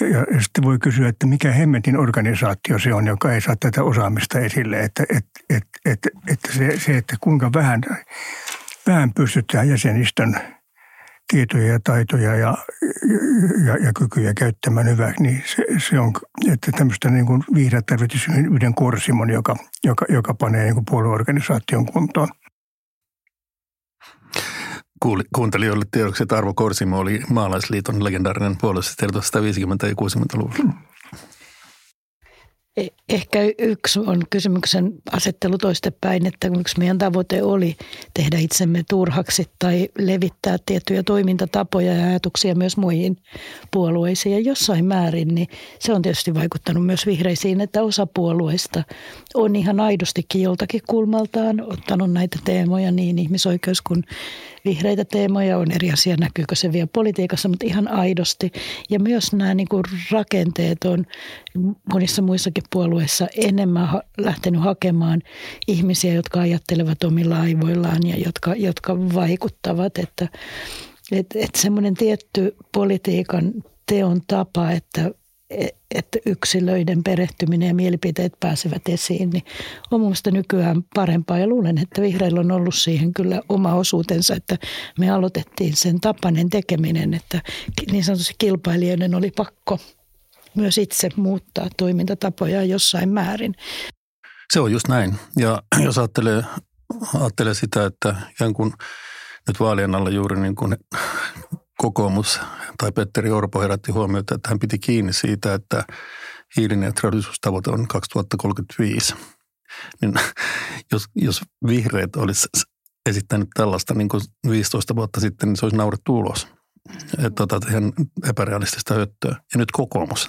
S1: Ja, ja sitten voi kysyä, että mikä hemmetin organisaatio se on, joka ei saa tätä osaamista esille. Että, et, et, et, että se, se, että kuinka vähän, vähän pystytään jäsenistön tietoja ja taitoja ja, ja, ja kykyjä käyttämään hyväksi, niin se, se on, että tämmöistä niin kuin vihreät tarvitsisi yhden korsimon, joka, joka, joka panee niin kuin puolueorganisaation kuntoon.
S3: Kuuli, kuuntelijoille tiedoksi, että Arvo Korsimo oli maalaisliiton legendaarinen puolueessa 1950- ja 60-luvulla. Hmm.
S4: E- ehkä yksi on kysymyksen asettelu toistepäin, että yksi meidän tavoite oli tehdä itsemme turhaksi tai levittää tiettyjä toimintatapoja ja ajatuksia myös muihin puolueisiin. Ja jossain määrin niin se on tietysti vaikuttanut myös vihreisiin, että osa puolueista on ihan aidostikin joltakin kulmaltaan ottanut näitä teemoja niin ihmisoikeus kuin vihreitä teemoja. On eri asia, näkyykö se vielä politiikassa, mutta ihan aidosti. Ja myös nämä niin kuin rakenteet on monissa muissakin puolueissa enemmän lähtenyt hakemaan ihmisiä, jotka ajattelevat omilla aivoillaan ja jotka, jotka vaikuttavat. Että et, et semmoinen tietty politiikan teon tapa, että että yksilöiden perehtyminen ja mielipiteet pääsevät esiin, niin on mun mielestä nykyään parempaa. Ja luulen, että vihreillä on ollut siihen kyllä oma osuutensa, että me aloitettiin sen tapainen tekeminen, että niin sanotusti kilpailijoiden oli pakko myös itse muuttaa toimintatapoja jossain määrin.
S3: Se on just näin. Ja jos ajattelee, ajattelee sitä, että jonkun nyt vaalien alla juuri niin kuin kokoomus tai Petteri Orpo herätti huomiota, että hän piti kiinni siitä, että hiilineutraalisuustavoite on 2035. Niin jos, jos vihreät olisi esittänyt tällaista niin kuin 15 vuotta sitten, niin se olisi naurettu ulos. Että tota, ihan epärealistista höttöä. Ja nyt kokoomus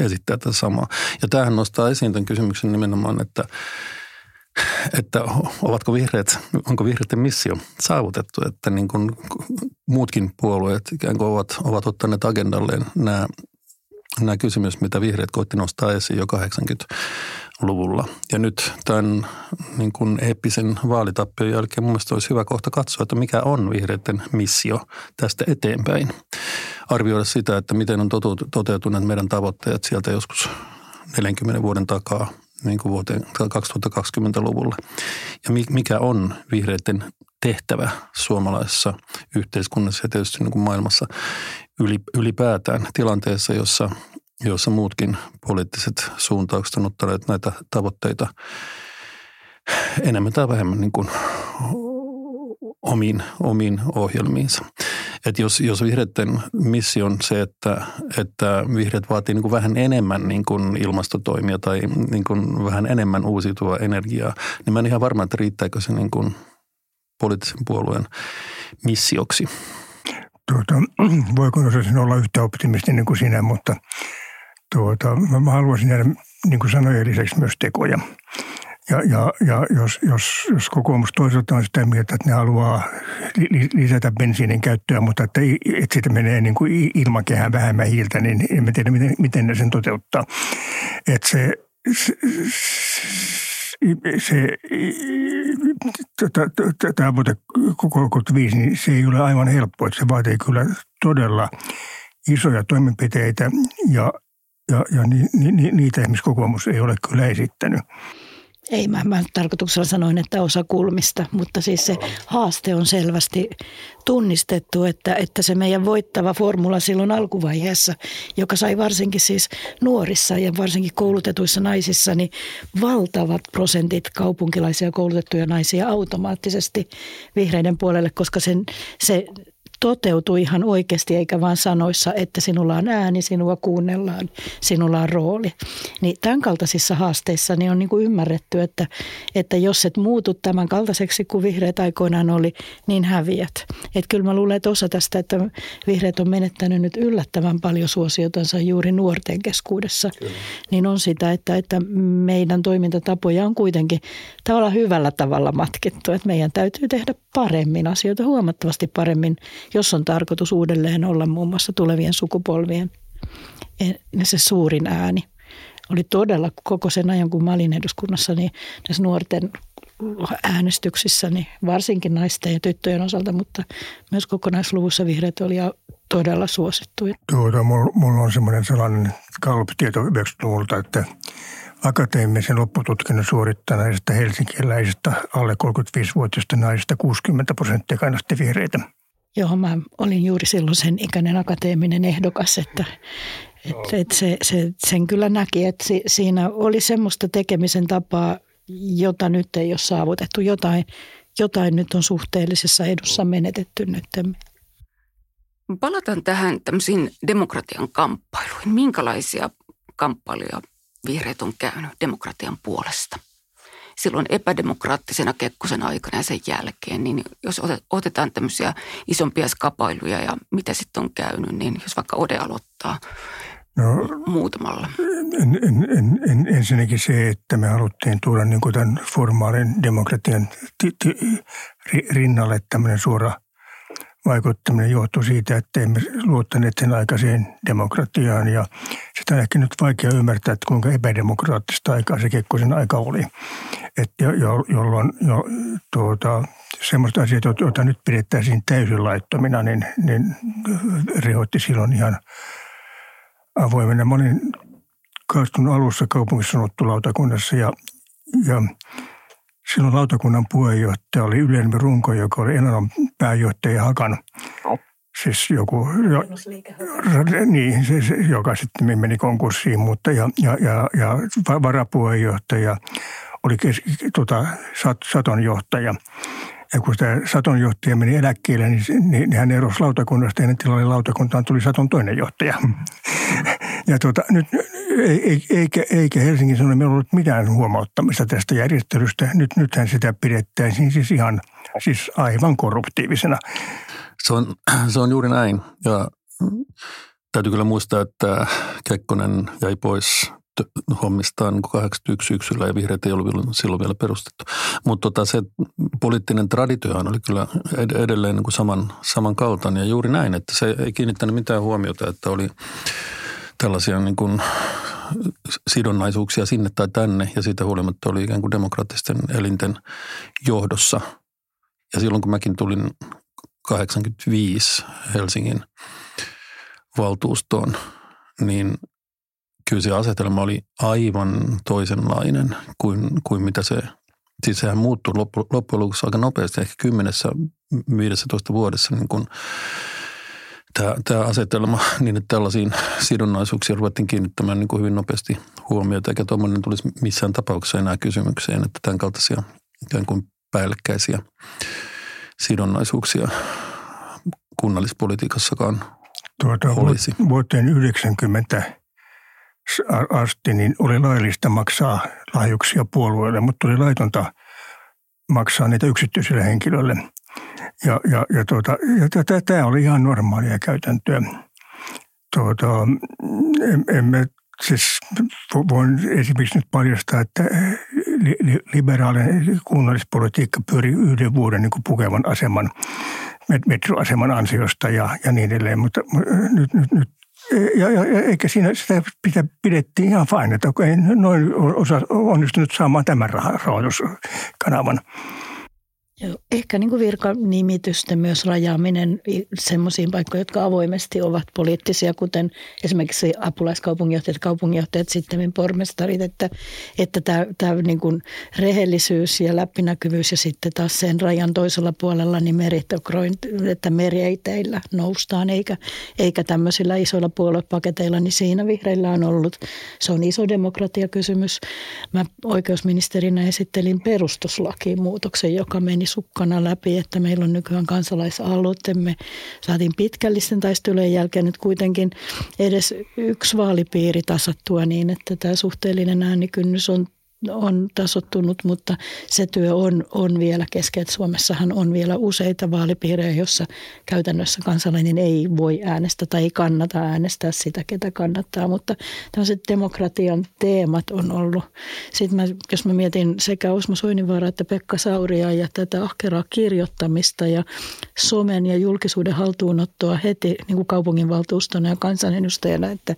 S3: esittää tätä samaa. Ja tämähän nostaa esiin tämän kysymyksen nimenomaan, että että ovatko vihreät, onko vihreiden missio saavutettu, että niin kuin muutkin puolueet ikään kuin ovat, ovat ottaneet agendalleen nämä, nämä kysymys, mitä vihreät koitti nostaa esiin jo 80-luvulla. Ja nyt tämän niin kuin eeppisen vaalitappion jälkeen mun olisi hyvä kohta katsoa, että mikä on vihreiden missio tästä eteenpäin. Arvioida sitä, että miten on toteutuneet meidän tavoitteet sieltä joskus 40 vuoden takaa – niin kuin vuoteen 2020-luvulle. Ja mikä on vihreiden tehtävä suomalaisessa yhteiskunnassa ja tietysti niin kuin maailmassa ylipäätään tilanteessa, jossa, jossa muutkin poliittiset suuntaukset on ottaneet näitä tavoitteita enemmän tai vähemmän niin kuin omiin, omiin ohjelmiinsa. Et jos, jos vihreiden missio on se, että, että vihreät vaatii niin kuin vähän enemmän niin kuin ilmastotoimia tai niin kuin vähän enemmän uusiutuvaa energiaa, niin mä en ihan varma, että riittääkö se niin kuin poliittisen puolueen missioksi.
S1: Tuota, voiko osasin olla yhtä optimistinen kuin sinä, mutta tuota, mä haluaisin jäädä niin kuin sanojen lisäksi myös tekoja. Ja, ja, ja jos, jos, jos kokoomus toisaalta on sitä mieltä, että ne haluaa lisätä bensiinin käyttöä, mutta että, että siitä menee niin kuin ilmakehään vähemmän hiiltä, niin emme tiedä, miten, miten ne sen toteuttaa. Että se, se, se tavoite 35, niin se ei ole aivan helppo. Että se vaatii kyllä todella isoja toimenpiteitä ja, ja, ja ni, ni, niitä esimerkiksi kokoomus ei ole kyllä esittänyt.
S4: Ei, mä, mä tarkoituksella sanoin, että osa kulmista, mutta siis se haaste on selvästi tunnistettu, että, että se meidän voittava formula silloin alkuvaiheessa, joka sai varsinkin siis nuorissa ja varsinkin koulutetuissa naisissa, niin valtavat prosentit kaupunkilaisia koulutettuja naisia automaattisesti vihreiden puolelle, koska sen, se toteutui ihan oikeasti eikä vain sanoissa, että sinulla on ääni, sinua kuunnellaan, sinulla on rooli. Niin tämän kaltaisissa haasteissa niin on niin kuin ymmärretty, että, että jos et muutu tämän kaltaiseksi kuin vihreät aikoinaan oli, niin häviät. Että kyllä mä luulen, että osa tästä, että vihreät on menettänyt nyt yllättävän paljon suosiotansa juuri nuorten keskuudessa, kyllä. niin on sitä, että, että meidän toimintatapoja on kuitenkin tavallaan hyvällä tavalla matkittu. Että meidän täytyy tehdä paremmin asioita, huomattavasti paremmin jos on tarkoitus uudelleen olla muun muassa tulevien sukupolvien se suurin ääni. Oli todella koko sen ajan, kun mä olin eduskunnassa, niin näissä nuorten äänestyksissä, niin varsinkin naisten ja tyttöjen osalta, mutta myös kokonaisluvussa vihreät oli todella suosittuja.
S1: Tuota, mulla on semmoinen sellainen kalpitieto 90-luvulta, että akateemisen loppututkinnon suorittaneista helsinkiläisistä alle 35-vuotiaista naisista 60 prosenttia kannatti vihreitä.
S4: Joo, mä olin juuri silloin sen ikäinen akateeminen ehdokas, että, että, että se, se, sen kyllä näki, että si, siinä oli semmoista tekemisen tapaa, jota nyt ei ole saavutettu. Jotain, jotain nyt on suhteellisessa edussa menetetty nyt.
S2: Palataan tähän tämmöisiin demokratian kamppailuihin. Minkälaisia kamppailuja vihreät on käynyt demokratian puolesta? Silloin epädemokraattisena Kekkosen aikana ja sen jälkeen, niin jos otetaan tämmöisiä isompia skapailuja ja mitä sitten on käynyt, niin jos vaikka Ode aloittaa no, muutamalla.
S1: En, en, en, en, ensinnäkin se, että me haluttiin tuoda niin kuin tämän formaalin demokratian rinnalle tämmöinen suora – vaikuttaminen johtui siitä, että emme luottaneet sen aikaiseen demokratiaan. Ja sitä on ehkä nyt vaikea ymmärtää, että kuinka epädemokraattista aikaa se Kekkosen aika oli. Et jo, jo, jolloin jo, tuota, semmoista asiat, joita nyt pidettäisiin täysin laittomina, niin, niin rehoitti silloin ihan avoimena. Mä olin kaastunut alussa kaupungissa lautakunnassa ja, ja Silloin lautakunnan puheenjohtaja oli Ylen Runko, joka oli Enanon pääjohtaja Hakan. No. Siis joku, jo, niin, se, se, joka sitten meni konkurssiin, mutta ja, ja, ja, ja varapuheenjohtaja oli kes, tota, sat, satonjohtaja. Ja kun tämä satonjohtaja meni eläkkeelle, niin, niin, niin hän erosi lautakunnasta ja tilalle lautakuntaan tuli saton toinen johtaja. Ja tuota, nyt eikä, eikä Helsingin Sanomilla ollut mitään huomauttamista tästä järjestelystä. Nyt, nythän sitä pidettäisiin siis ihan siis aivan korruptiivisena.
S3: Se on, se on juuri näin. Ja täytyy kyllä muistaa, että Kekkonen jäi pois hommistaan 81 syksyllä ja vihreät ei ollut silloin vielä perustettu. Mutta tota, se poliittinen traditiohan oli kyllä edelleen niin kuin saman, samankaltainen ja juuri näin, että se ei kiinnittänyt mitään huomiota, että oli tällaisia niin kuin sidonnaisuuksia sinne tai tänne ja siitä huolimatta oli ikään kuin demokraattisten elinten johdossa. Ja silloin kun mäkin tulin 85 Helsingin valtuustoon, niin kyllä se asetelma oli aivan toisenlainen kuin, kuin mitä se, siis sehän muuttui loppujen lopuksi aika nopeasti, ehkä kymmenessä, 15 vuodessa niin kuin tämä, tämä asetelma niin, että tällaisiin sidonnaisuuksiin ruvettiin kiinnittämään niin kuin hyvin nopeasti huomiota, eikä tuommoinen tulisi missään tapauksessa enää kysymykseen, että tämän kaltaisia ikään kuin päällekkäisiä sidonnaisuuksia kunnallispolitiikassakaan tuota, olisi.
S1: Vuoteen 90 asti niin oli laillista maksaa lahjuksia puolueelle, mutta oli laitonta maksaa niitä yksityisille henkilöille – ja, ja, ja, tuota, ja tämä oli ihan normaalia käytäntöä. Tuota, emme siis voin esimerkiksi nyt paljastaa, että liberaalinen kunnallispolitiikka pyöri yhden vuoden niin kuin pukevan aseman, metroaseman ansiosta ja, ja niin edelleen. Mutta nyt, nyt, nyt ja, ja, eikä siinä sitä pitä, pidettiin ihan fine, että okei, noin osa onnistunut saamaan tämän rahoituskanavan.
S4: Ehkä niin kuin virkanimitysten myös rajaaminen semmoisiin paikkoihin, jotka avoimesti ovat poliittisia, kuten esimerkiksi apulaiskaupunginjohtajat, kaupunginjohtajat, sitten pormestarit, että, että tämä, tämä niin kuin rehellisyys ja läpinäkyvyys ja sitten taas sen rajan toisella puolella niin meritokroin, että meriteillä noustaan eikä, eikä tämmöisillä isoilla puoluepaketeilla, niin siinä vihreillä on ollut, se on iso demokratiakysymys. Mä oikeusministerinä esittelin perustuslakimuutoksen, joka meni sukkana läpi, että meillä on nykyään kansalaisaloitteemme. Saatiin pitkällisten taistelujen jälkeen nyt kuitenkin edes yksi vaalipiiri tasattua niin, että tämä suhteellinen äänikynnys on on tasottunut, mutta se työ on, on vielä kesken. Suomessahan on vielä useita vaalipiirejä, jossa käytännössä kansalainen ei voi äänestää tai ei kannata äänestää sitä, ketä kannattaa. Mutta tämmöiset demokratian teemat on ollut. Sitten mä, jos mä mietin sekä Osmo Soininvaara että Pekka Sauria ja tätä ahkeraa kirjoittamista ja somen ja julkisuuden haltuunottoa heti niin kuin kaupunginvaltuustona ja kansanedustajana, että,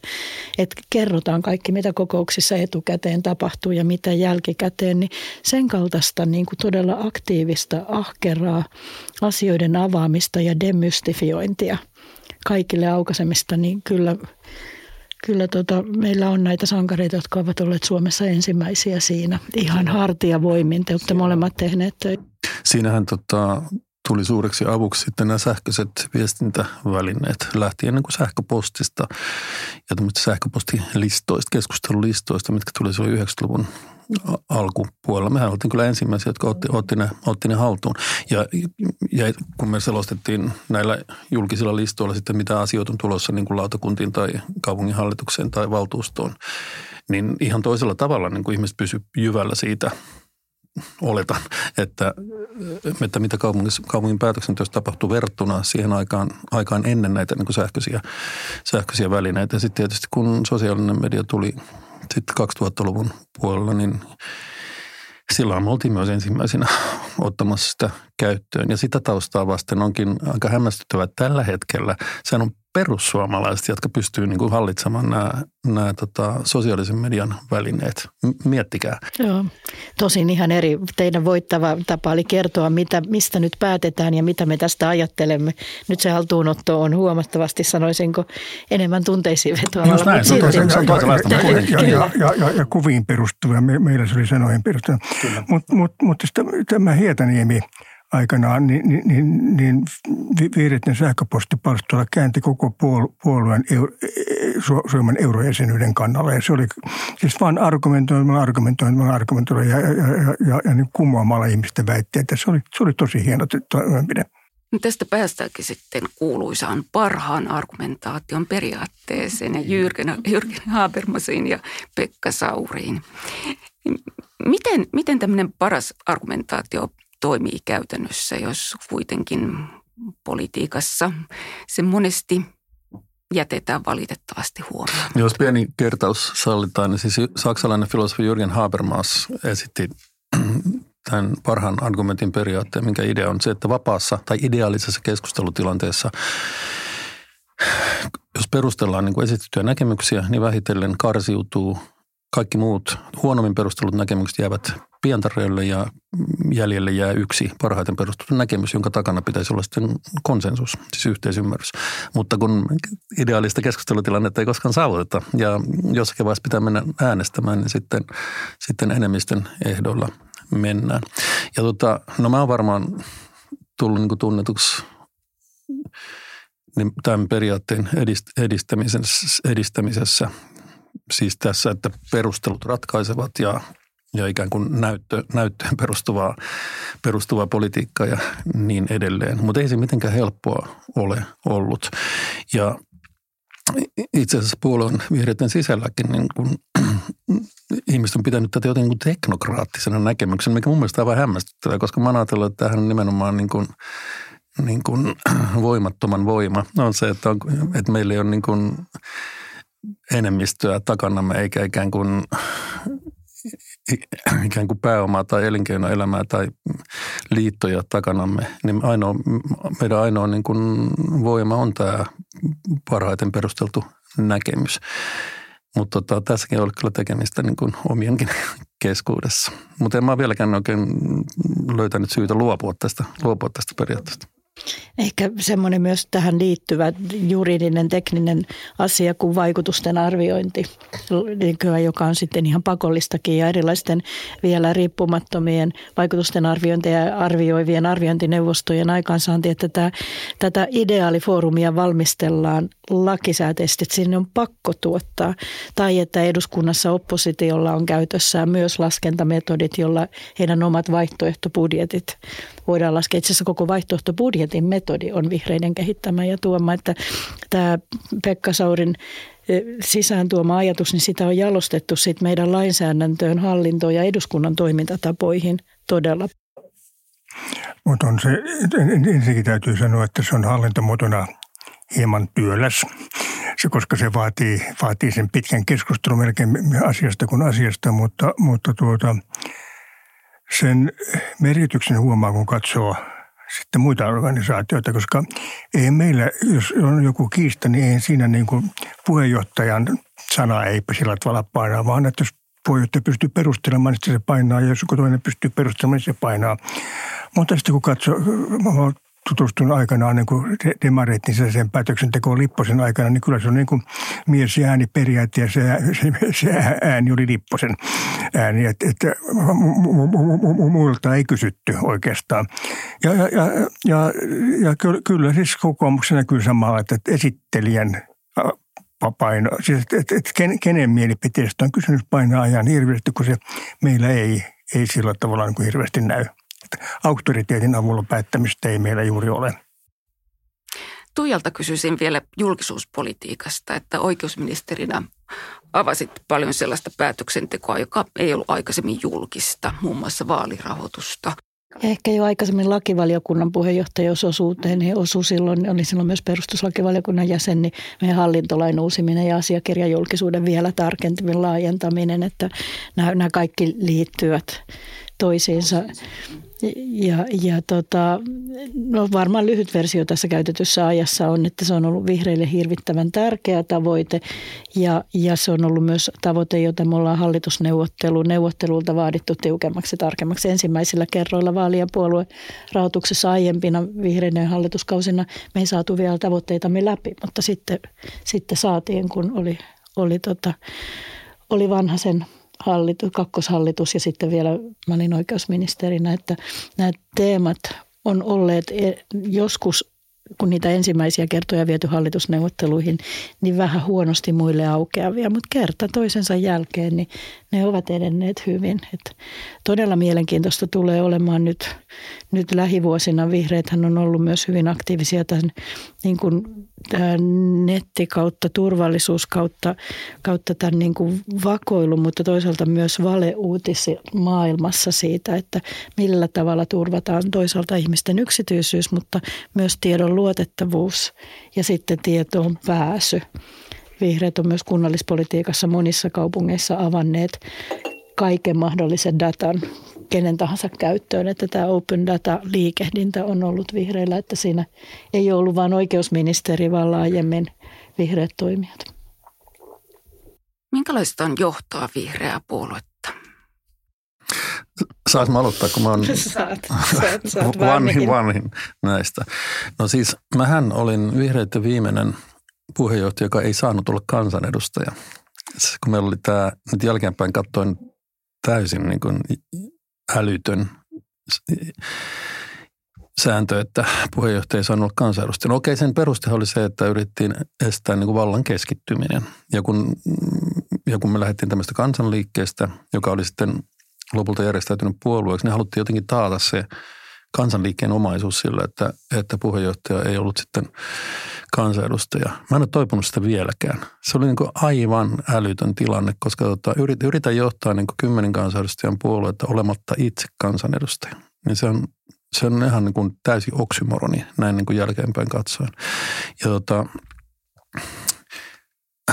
S4: että kerrotaan kaikki, mitä kokouksissa etukäteen tapahtuu ja mitä jälkikäteen, niin sen kaltaista niin kuin todella aktiivista, ahkeraa asioiden avaamista ja demystifiointia kaikille aukaisemista, niin kyllä, kyllä tota, meillä on näitä sankareita, jotka ovat olleet Suomessa ensimmäisiä siinä. Ihan hartia voimin, te olette molemmat tehneet töitä.
S3: Siinähän tota, tuli suureksi avuksi sitten nämä sähköiset viestintävälineet lähtien niin kuin sähköpostista ja sähköpostilistoista, keskustelulistoista, mitkä tuli silloin 90-luvun alkupuolella. Mehän oltiin kyllä ensimmäisiä, jotka otti, otti, ne, otti ne haltuun. Ja, ja kun me selostettiin näillä julkisilla listoilla sitten, mitä asioita on tulossa niin kuin lautakuntiin tai kaupunginhallitukseen tai valtuustoon, niin ihan toisella tavalla niin kuin ihmiset pysyivät jyvällä siitä – oletan, että, että mitä kaupungin, päätöksenteossa tapahtuu verrattuna siihen aikaan, aikaan ennen näitä niin kuin sähköisiä, sähköisiä välineitä. Sitten tietysti kun sosiaalinen media tuli sitten 2000-luvun puolella, niin silloin me oltiin myös ensimmäisenä ottamassa sitä käyttöön. Ja sitä taustaa vasten onkin aika hämmästyttävää, että tällä hetkellä sehän on perussuomalaiset, jotka pystyy niin kuin hallitsemaan nämä, nämä tota, sosiaalisen median välineet. Miettikää.
S4: Joo. Tosin ihan eri. Teidän voittava tapa oli kertoa, mitä, mistä nyt päätetään ja mitä me tästä ajattelemme. Nyt se haltuunotto on huomattavasti, sanoisinko, enemmän tunteisiin vetoavalla.
S1: Just näin, se on, ja, ja, ja, ja, ja kuviin perustuva. Me, meillä se oli sanoihin perustuva. Mutta mut, mut, tämä Hietaniemi – aikanaan, niin, niin, niin, niin vihreiden sähköpostipalstoilla käänti koko puolueen euro, Suomen eurojäsenyyden kannalla. Ja se oli siis vain argumentoimalla, argumentoimalla, argumentoimalla ja, ja, ja, ja, ja niin kumoamalla ihmisten väitteitä. Se oli, se oli tosi hieno toimenpide.
S2: Tästä päästäänkin sitten kuuluisaan parhaan argumentaation periaatteeseen ja Jyrgen, Jyrgen Habermasiin ja Pekka Sauriin. Miten, miten tämmöinen paras argumentaatio toimii käytännössä, jos kuitenkin politiikassa se monesti jätetään valitettavasti huomioon.
S3: Jos pieni kertaus sallitaan, niin siis saksalainen filosofi Jürgen Habermas esitti tämän parhaan argumentin periaatteen, minkä idea on se, että vapaassa tai ideaalisessa keskustelutilanteessa jos perustellaan niin kuin esitettyjä näkemyksiä, niin vähitellen karsiutuu kaikki muut huonommin perustelut näkemykset jäävät pientarjoille ja jäljelle jää yksi parhaiten perustettu näkemys, jonka takana pitäisi olla sitten konsensus, siis yhteisymmärrys. Mutta kun ideaalista keskustelutilannetta ei koskaan saavuteta ja jossakin vaiheessa pitää mennä äänestämään, niin sitten, sitten enemmistön ehdoilla mennään. Ja tota, no mä oon varmaan tullut niin tunnetuksi tämän periaatteen edistämisessä, edistämisessä siis tässä, että perustelut ratkaisevat ja, ja ikään kuin näyttö, näyttöön perustuvaa, perustuvaa politiikkaa ja niin edelleen. Mutta ei se mitenkään helppoa ole ollut. Ja itse asiassa puolueen vihreiden sisälläkin niin kun, ihmiset on pitänyt tätä jotenkin teknokraattisena näkemyksenä, mikä mun mielestä on aivan hämmästyttävää, koska mä ajattelen, että tämähän on nimenomaan niin kuin, niin kuin voimattoman voima on se, että, on, että meillä ei ole niin kuin enemmistöä takanamme, eikä ikään kuin, ikään kuin pääomaa tai elinkeinoelämää tai liittoja takanamme, niin ainoa, meidän ainoa niin kuin voima on tämä parhaiten perusteltu näkemys. Mutta tota, tässäkin on kyllä tekemistä niin kuin omienkin keskuudessa. Mutta en mä vieläkään oikein löytänyt syytä luopua tästä, luopua tästä periaatteesta.
S4: Ehkä semmoinen myös tähän liittyvä juridinen tekninen asia kuin vaikutusten arviointi, joka on sitten ihan pakollistakin ja erilaisten vielä riippumattomien vaikutusten arviointeja arvioivien arviointineuvostojen aikaansaanti, että tämä, tätä ideaalifoorumia valmistellaan lakisääteisesti, että sinne on pakko tuottaa. Tai että eduskunnassa oppositiolla on käytössään myös laskentametodit, jolla heidän omat vaihtoehtobudjetit voidaan laskea. Itse asiassa koko vaihtoehtobudjetin metodi on vihreiden kehittämä ja tuoma, että tämä Pekka Saurin sisään tuoma ajatus, niin sitä on jalostettu sit meidän lainsäädäntöön, hallintoon ja eduskunnan toimintatapoihin todella.
S1: Mutta on se, ensinnäkin täytyy sanoa, että se on hallintomuotona hieman työläs, se, koska se vaatii, vaatii sen pitkän keskustelun melkein asiasta kuin asiasta, mutta, mutta tuota, sen merkityksen huomaa, kun katsoo sitten muita organisaatioita, koska ei meillä, jos on joku kiista, niin ei siinä niin kuin puheenjohtajan sana ei sillä tavalla painaa, vaan että jos puheenjohtaja pystyy perustelemaan, niin se painaa, ja jos toinen pystyy perustelemaan, niin se painaa. Mutta sitten kun katsoo, tutustun aikanaan niin kuin demareittin sen päätöksentekoon Lipposen aikana, niin kyllä se on niin kuin mies ja ääni periaate ja se, se, se ääni oli Lipposen ääni, että, että muilta ei kysytty oikeastaan. Ja, ja, ja, ja, ja kyllä siis kokoomuksena kyllä samalla, että esittelijän paino, siis että, että, että kenen mielipiteestä on kysymys painaa ajan hirveästi, kun se meillä ei, ei sillä tavalla niin kuin hirveästi näy auktoriteetin avulla päättämistä ei meillä juuri ole.
S2: Tuijalta kysyisin vielä julkisuuspolitiikasta, että oikeusministerinä avasit paljon sellaista päätöksentekoa, joka ei ollut aikaisemmin julkista, muun muassa vaalirahoitusta.
S4: Ja ehkä jo aikaisemmin lakivaliokunnan puheenjohtajuusosuuteen niin osui silloin, oli silloin myös perustuslakivaliokunnan jäsen, niin meidän hallintolain uusiminen ja asiakirjajulkisuuden vielä tarkentaminen, laajentaminen, että nämä, nämä kaikki liittyvät toisiinsa. Ja, ja tota, no varmaan lyhyt versio tässä käytetyssä ajassa on, että se on ollut vihreille hirvittävän tärkeä tavoite ja, ja se on ollut myös tavoite, jota me ollaan hallitusneuvottelu, neuvottelulta vaadittu tiukemmaksi ja tarkemmaksi ensimmäisillä kerroilla vaalien puolueen rahoituksessa aiempina vihreiden hallituskausina. Me ei saatu vielä tavoitteitamme läpi, mutta sitten, sitten saatiin, kun oli, oli, tota, oli vanhaisen hallitus, kakkoshallitus ja sitten vielä mä olin oikeusministerinä, että nämä teemat on olleet e, joskus kun niitä ensimmäisiä kertoja viety hallitusneuvotteluihin, niin vähän huonosti muille aukeavia, mutta kerta toisensa jälkeen niin ne ovat edenneet hyvin. Et todella mielenkiintoista tulee olemaan nyt, nyt lähivuosina. Vihreäthän on ollut myös hyvin aktiivisia tämän niin kuin, netti kautta, turvallisuus kautta, kautta tämän niin kuin vakoilun, mutta toisaalta myös valeuutisi maailmassa siitä, että millä tavalla turvataan toisaalta ihmisten yksityisyys, mutta myös tiedon luotettavuus ja sitten tietoon pääsy. Vihreät on myös kunnallispolitiikassa monissa kaupungeissa avanneet kaiken mahdollisen datan kenen tahansa käyttöön, että tämä open data-liikehdintä on ollut vihreillä, että siinä ei ollut vain oikeusministeri, vaan laajemmin vihreät toimijat.
S2: Minkälaista on johtaa vihreää puoluetta?
S3: Saas mä aloittaa, kun mä oon
S4: saat, saat, saat
S3: vanhin, vanhin näistä. No siis mähän olin vihreiden viimeinen puheenjohtaja, joka ei saanut olla kansanedustaja. Kun meillä oli tämä, nyt jälkeenpäin katsoin täysin niin kuin älytön sääntö, että puheenjohtaja ei saanut olla kansanedustaja. No okei, sen peruste oli se, että yritettiin estää niin kuin vallan keskittyminen. Ja kun, ja kun me lähdettiin tämmöistä kansanliikkeestä, joka oli sitten lopulta järjestäytynyt puolueeksi, niin haluttiin jotenkin taata se kansanliikkeen omaisuus sillä, että, että puheenjohtaja ei ollut sitten kansanedustaja. Mä en ole toipunut sitä vieläkään. Se oli niin kuin aivan älytön tilanne, koska tota, yritä, johtaa niin kuin kymmenen kansanedustajan puoluetta olematta itse kansanedustaja. Niin se on, se on ihan niin kuin täysin oksymoroni näin niin kuin jälkeenpäin katsoen. Ja tota,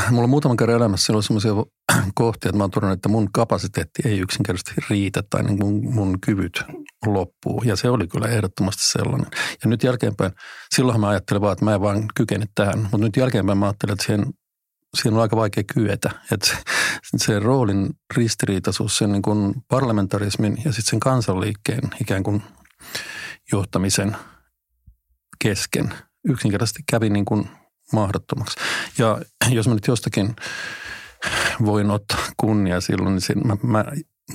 S3: mulla on muutaman kerran elämässä ollut sellaisia kohtia, että mä oon todennut, että mun kapasiteetti ei yksinkertaisesti riitä tai niin mun, mun kyvyt loppuu. Ja se oli kyllä ehdottomasti sellainen. Ja nyt jälkeenpäin, silloin mä ajattelin vaan, että mä en vaan kykene tähän. Mutta nyt jälkeenpäin mä ajattelin, että siihen, siihen on aika vaikea kyetä. Että se, se roolin ristiriitaisuus, sen niin kuin parlamentarismin ja sitten sen kansanliikkeen ikään kuin johtamisen kesken yksinkertaisesti kävi niin kuin mahdottomaksi. Ja jos mä nyt jostakin voin ottaa kunnia silloin, niin mä, mä,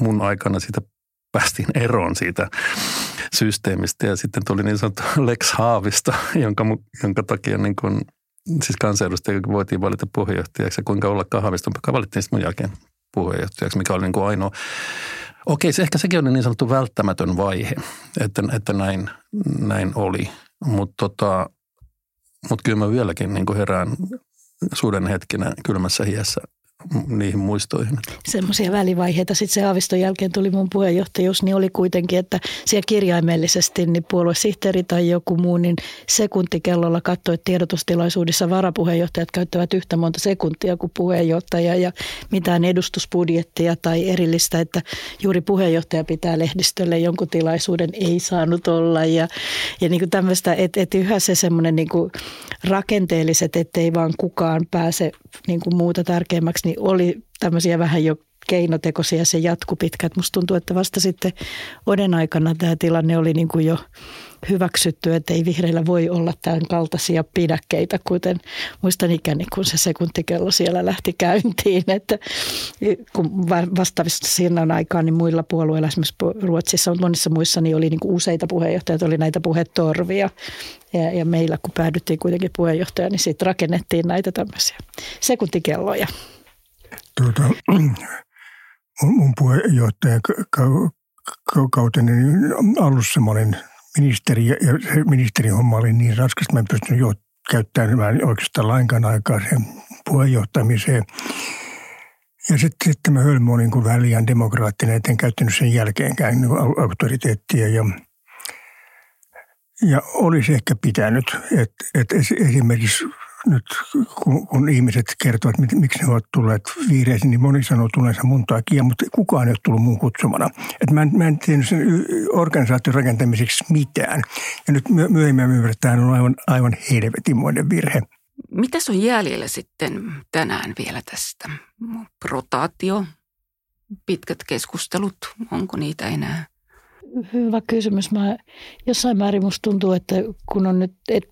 S3: mun aikana siitä päästiin eroon siitä systeemistä ja sitten tuli niin sanottu Lex Haavista, jonka, jonka takia niin kuin, siis kansanedustaja voitiin valita puheenjohtajaksi ja kuinka ollakaan Haavista, joka valittiin sitten mun jälkeen puheenjohtajaksi, mikä oli niin ainoa. Okei, se ehkä sekin oli niin sanottu välttämätön vaihe, että, että näin, näin oli. Mutta tota, mut kyllä mä vieläkin niin herään suuden hetkinä kylmässä hiessä niihin muistoihin.
S4: Semmoisia välivaiheita. Sitten se Aaviston jälkeen tuli mun puheenjohtajuus, niin oli kuitenkin, että siellä kirjaimellisesti niin puoluesihteeri tai joku muu, niin sekuntikellolla katsoi, että tiedotustilaisuudessa varapuheenjohtajat käyttävät yhtä monta sekuntia kuin puheenjohtaja ja mitään edustusbudjettia tai erillistä, että juuri puheenjohtaja pitää lehdistölle jonkun tilaisuuden ei saanut olla ja, ja niin kuin tämmöistä, että, että yhä se semmoinen niin rakenteelliset, ettei vaan kukaan pääse niin kuin muuta tärkeämmäksi, niin oli tämmöisiä vähän jo keinotekoisia se jatku pitkään. Musta tuntuu, että vasta sitten Oden aikana tämä tilanne oli niin kuin jo hyväksytty, että ei vihreillä voi olla tämän kaltaisia pidäkkeitä, kuten muistan ikäni, kun se sekuntikello siellä lähti käyntiin. Että kun vastaavista siinä aikaan, niin muilla puolueilla, esimerkiksi Ruotsissa, monissa muissa, niin oli niin kuin useita puheenjohtajia, oli näitä puhetorvia. Ja, ja meillä, kun päädyttiin kuitenkin puheenjohtaja, niin sitten rakennettiin näitä tämmöisiä sekuntikelloja.
S1: Tuota, mun puheenjohtajan kauteni alussa mä olin ministeri ja se ministerin homma oli niin raskas, että mä en pystynyt jo käyttämään oikeastaan lainkaan aikaa sen puheenjohtamiseen. Ja sitten, sitten mä hölmö olin kuin väliään demokraattinen, et en käyttänyt sen jälkeenkään niin auktoriteettia. Ja, ja olisi ehkä pitänyt, että, että esimerkiksi nyt kun, kun ihmiset kertovat, miksi ne ovat tulleet vihreisiin, niin moni sanoo tulleensa mun takia, mutta kukaan ei ole tullut mun kutsumana. Et mä, en, mä en tehnyt sen organisaation rakentamiseksi mitään. Ja nyt myöhemmin ymmärrän, että tämä on aivan, aivan helvetimoinen virhe.
S2: Mitäs on jäljellä sitten tänään vielä tästä? Rotaatio, pitkät keskustelut, onko niitä enää?
S4: Hyvä kysymys. Mä, jossain määrin musta tuntuu, että kun on nyt, et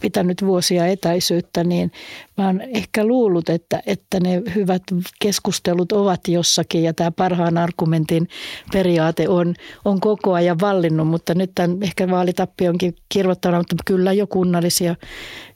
S4: pitänyt vuosia etäisyyttä, niin mä oon ehkä luullut, että, että ne hyvät keskustelut ovat jossakin ja tämä parhaan argumentin periaate on, on koko ajan vallinnut, mutta nyt tämän ehkä vaalitappionkin kirvoittanut, mutta kyllä jo kunnallisia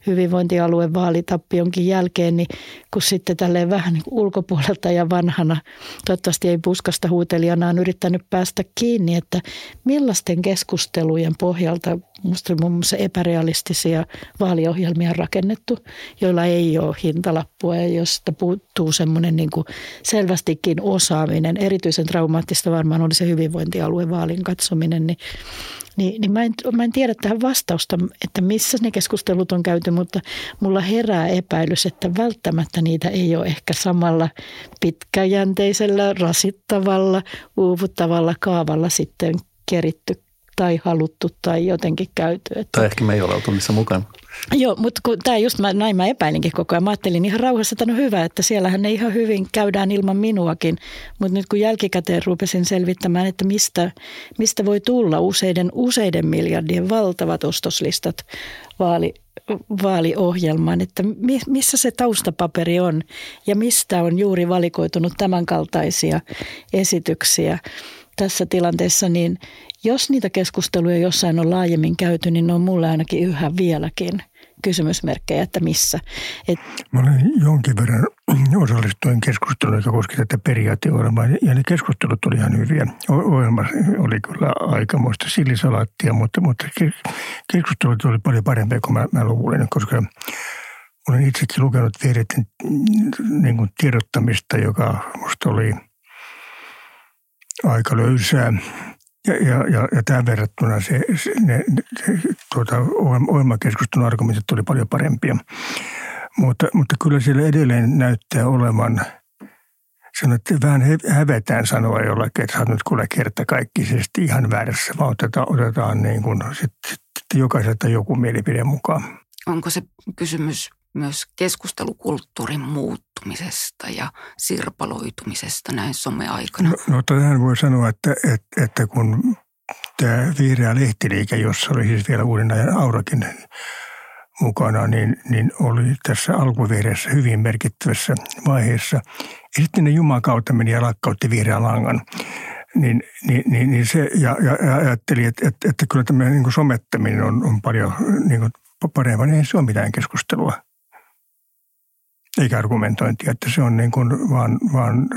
S4: hyvinvointialueen vaalitappionkin jälkeen, niin kun sitten tälleen vähän niin ulkopuolelta ja vanhana, toivottavasti ei puskasta huutelijana, on yrittänyt päästä kiinni, että millaisten keskustelujen pohjalta Minusta muun muassa epärealistisia vaaliohjelmia on rakennettu, joilla ei ole hintalappua ja josta puuttuu semmoinen niin kuin selvästikin osaaminen. Erityisen traumaattista varmaan oli se hyvinvointialueen vaalin katsominen, niin niin, niin mä, en, mä en tiedä tähän vastausta, että missä ne keskustelut on käyty, mutta mulla herää epäilys, että välttämättä niitä ei ole ehkä samalla pitkäjänteisellä, rasittavalla, uuvuttavalla kaavalla sitten keritty tai haluttu tai jotenkin käyty. Että...
S3: Tai ehkä me ei ole oltu niissä mukana.
S4: Joo, mutta kun tämä just mä, näin mä epäilinkin koko ajan. Mä ajattelin ihan rauhassa, että no hyvä, että siellähän ne ihan hyvin käydään ilman minuakin. Mutta nyt kun jälkikäteen rupesin selvittämään, että mistä, mistä voi tulla useiden, useiden miljardien valtavat ostoslistat vaali, vaaliohjelmaan, että missä se taustapaperi on ja mistä on juuri valikoitunut tämänkaltaisia esityksiä tässä tilanteessa, niin jos niitä keskusteluja jossain on laajemmin käyty, niin ne on mulle ainakin yhä vieläkin kysymysmerkkejä, että missä. Et...
S1: Mä olen jonkin verran osallistuin keskusteluun, joka koski tätä periaateohjelmaa, ja ne keskustelut oli ihan hyviä. Ohjelma oli kyllä aikamoista sillisalaattia, mutta, mutta keskustelut oli paljon parempia kuin mä, mä luulin, koska olen itsekin lukenut vihreiden niin kuin tiedottamista, joka musta oli aika löysää. Ja, ja, ja, ja tämän verrattuna se, se, ne, se tuota, ohjelmakeskustelun argumentit oli paljon parempia. Mutta, mutta kyllä siellä edelleen näyttää olevan, sanon, että vähän hävetään sanoa jollakin, että sä oot nyt kuule kerta kaikkisesti ihan väärässä, vaan otetaan, otetaan niin kuin sit, sit, jokaiselta joku mielipide mukaan.
S2: Onko se kysymys myös keskustelukulttuurin muuttumisesta ja sirpaloitumisesta näin someaikana?
S1: No, no tähän voi sanoa, että, että, että kun tämä vihreä lehtiliike, jossa oli siis vielä uuden ajan aurakin mukana, niin, niin oli tässä alkuvaiheessa hyvin merkittävässä vaiheessa. Ja sitten ne Jumalan kautta meni ja lakkautti vihreän langan. Niin, niin, niin, niin se, ja, ja, ja ajatteli, että, että, että kyllä tämä niin somettaminen on, on paljon niin kuin parempaa, niin ei se ole mitään keskustelua. Eikä argumentointia, että se on niin kuin vaan, vaan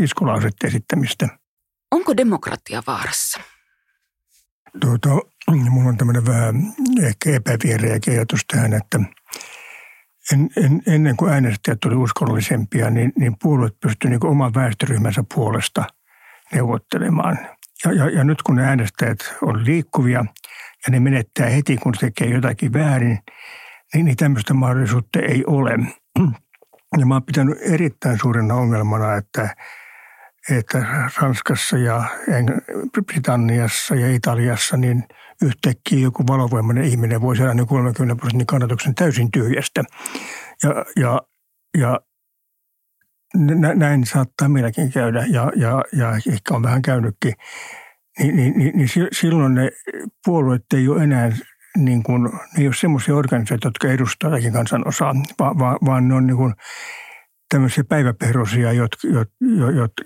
S1: iskulauset esittämistä.
S2: Onko demokratia vaarassa?
S1: Tuota, mulla on tämmöinen vähän ehkä epäviereä ajatus tähän, että en, en, ennen kuin äänestäjät tuli uskollisempia, niin, niin puolueet pystyivät niin oman väestöryhmänsä puolesta neuvottelemaan. Ja, ja, ja nyt kun ne äänestäjät on liikkuvia ja ne menettää heti, kun tekee jotakin väärin, niin, niin tämmöistä mahdollisuutta ei ole. Ja mä oon pitänyt erittäin suurena ongelmana, että että Ranskassa ja Britanniassa ja Italiassa niin yhtäkkiä joku valovoimainen ihminen voi saada 30 prosentin kannatuksen täysin tyhjästä. Ja, ja, ja näin saattaa meilläkin käydä ja, ja, ja ehkä on vähän käynytkin. Niin, niin, niin, niin silloin ne puolueet ei ole enää niin kuin, ne ei ole semmoisia organisaatioita, jotka edustaa jotakin kansanosaa, vaan, vaan, vaan ne on niin kuin tämmöisiä päiväperhosia, jotka, jotka,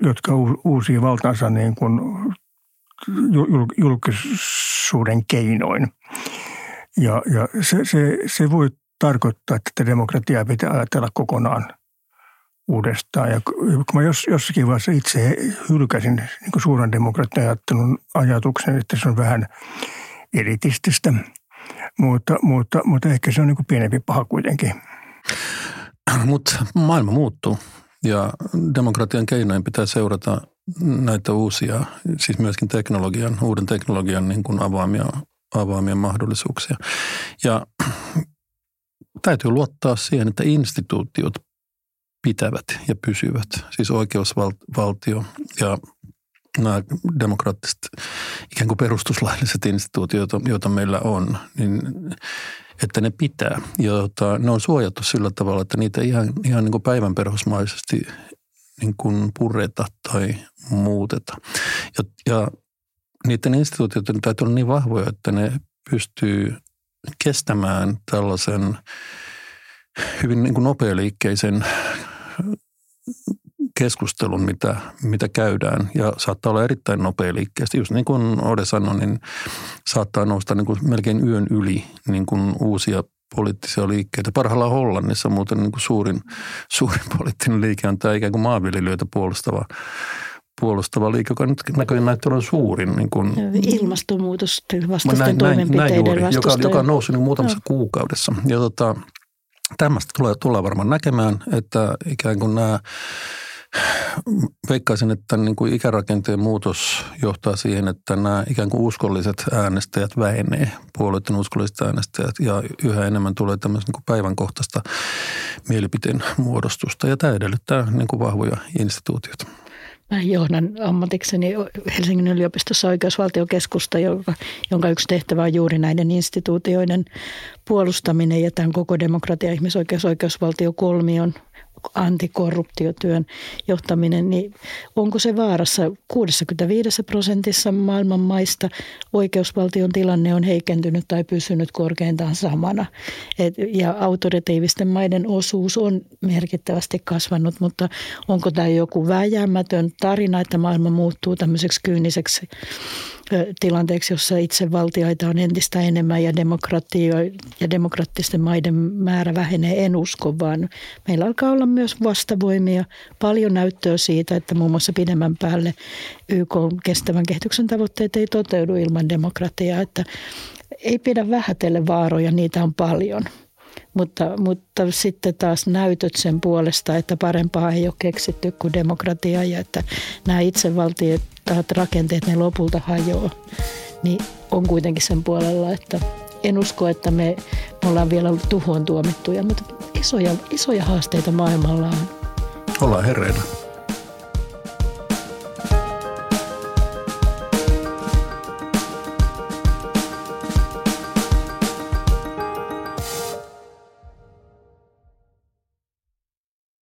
S1: jotka uusii valtansa niin kuin julkisuuden keinoin. Ja, ja se, se, se voi tarkoittaa, että demokratiaa pitää ajatella kokonaan uudestaan. Ja kun mä jos, jossakin vaiheessa itse hylkäsin niin suuren demokratian ajattelun ajatuksen, että se on vähän elitististä, mutta, mutta, mutta ehkä se on niin kuin pienempi paha kuitenkin.
S3: Mutta maailma muuttuu ja demokratian keinoin pitää seurata näitä uusia, siis myöskin teknologian, uuden teknologian niin kuin avaamia, avaamia mahdollisuuksia. Ja täytyy luottaa siihen, että instituutiot pitävät ja pysyvät, siis oikeusvaltio ja nämä demokraattiset ikään kuin perustuslailliset instituutiot, joita meillä on, niin että ne pitää. Ja tota, ne on suojattu sillä tavalla, että niitä ihan, ihan niin kuin päivänperhosmaisesti niin kuin purreta tai muuteta. Ja, ja niiden instituutioiden täytyy olla niin vahvoja, että ne pystyy kestämään tällaisen hyvin niin kuin nopealiikkeisen keskustelun, mitä, mitä käydään. Ja saattaa olla erittäin nopea liikkeesti. Just niin kuin Ode sanoi, niin saattaa nousta niin kuin melkein yön yli niin kuin uusia poliittisia liikkeitä. Parhaillaan Hollannissa muuten niin kuin suurin, suurin poliittinen liike on tämä ikään kuin maanviljelijöitä puolustava puolustava liike, joka nyt näköjään näyttää olevan suurin. Niin kuin,
S4: Ilmastonmuutos vastaisten näin, toimenpiteiden näin juuri,
S3: joka, joka on noussut niin muutamassa no. kuukaudessa. Ja tota, tämmöistä tulee, tulee varmaan näkemään, että ikään kuin nämä Veikkaisin, että niin kuin ikärakenteen muutos johtaa siihen, että nämä ikään kuin uskolliset äänestäjät vähenee, puolueiden uskolliset äänestäjät, ja yhä enemmän tulee tämmöistä niin kuin päivänkohtaista mielipiteen muodostusta. Ja tämä edellyttää niin kuin vahvoja instituutioita.
S4: Mä johdan ammatikseni Helsingin yliopistossa oikeusvaltiokeskusta, jonka, yksi tehtävä on juuri näiden instituutioiden puolustaminen ja tämän koko demokratia- ja ihmisoikeus- oikeusvaltiokolmion antikorruptiotyön johtaminen, niin onko se vaarassa 65 prosentissa maailman maista oikeusvaltion tilanne on heikentynyt tai pysynyt korkeintaan samana. Et, ja autoritiivisten maiden osuus on merkittävästi kasvanut, mutta onko tämä joku vääjäämätön tarina, että maailma muuttuu tämmöiseksi kyyniseksi tilanteeksi, jossa itsevaltioita on entistä enemmän ja, ja demokraattisten maiden määrä vähenee, en usko, vaan meillä alkaa olla myös vastavoimia, paljon näyttöä siitä, että muun muassa pidemmän päälle YK kestävän kehityksen tavoitteet ei toteudu ilman demokratiaa, että ei pidä vähätellä vaaroja, niitä on paljon. Mutta, mutta sitten taas näytöt sen puolesta, että parempaa ei ole keksitty kuin demokratia ja että nämä itsevaltiot rakenteet, ne lopulta hajoaa, niin on kuitenkin sen puolella, että en usko, että me ollaan vielä tuhoon tuomittuja, mutta isoja, isoja haasteita maailmalla on.
S3: Ollaan herreillä.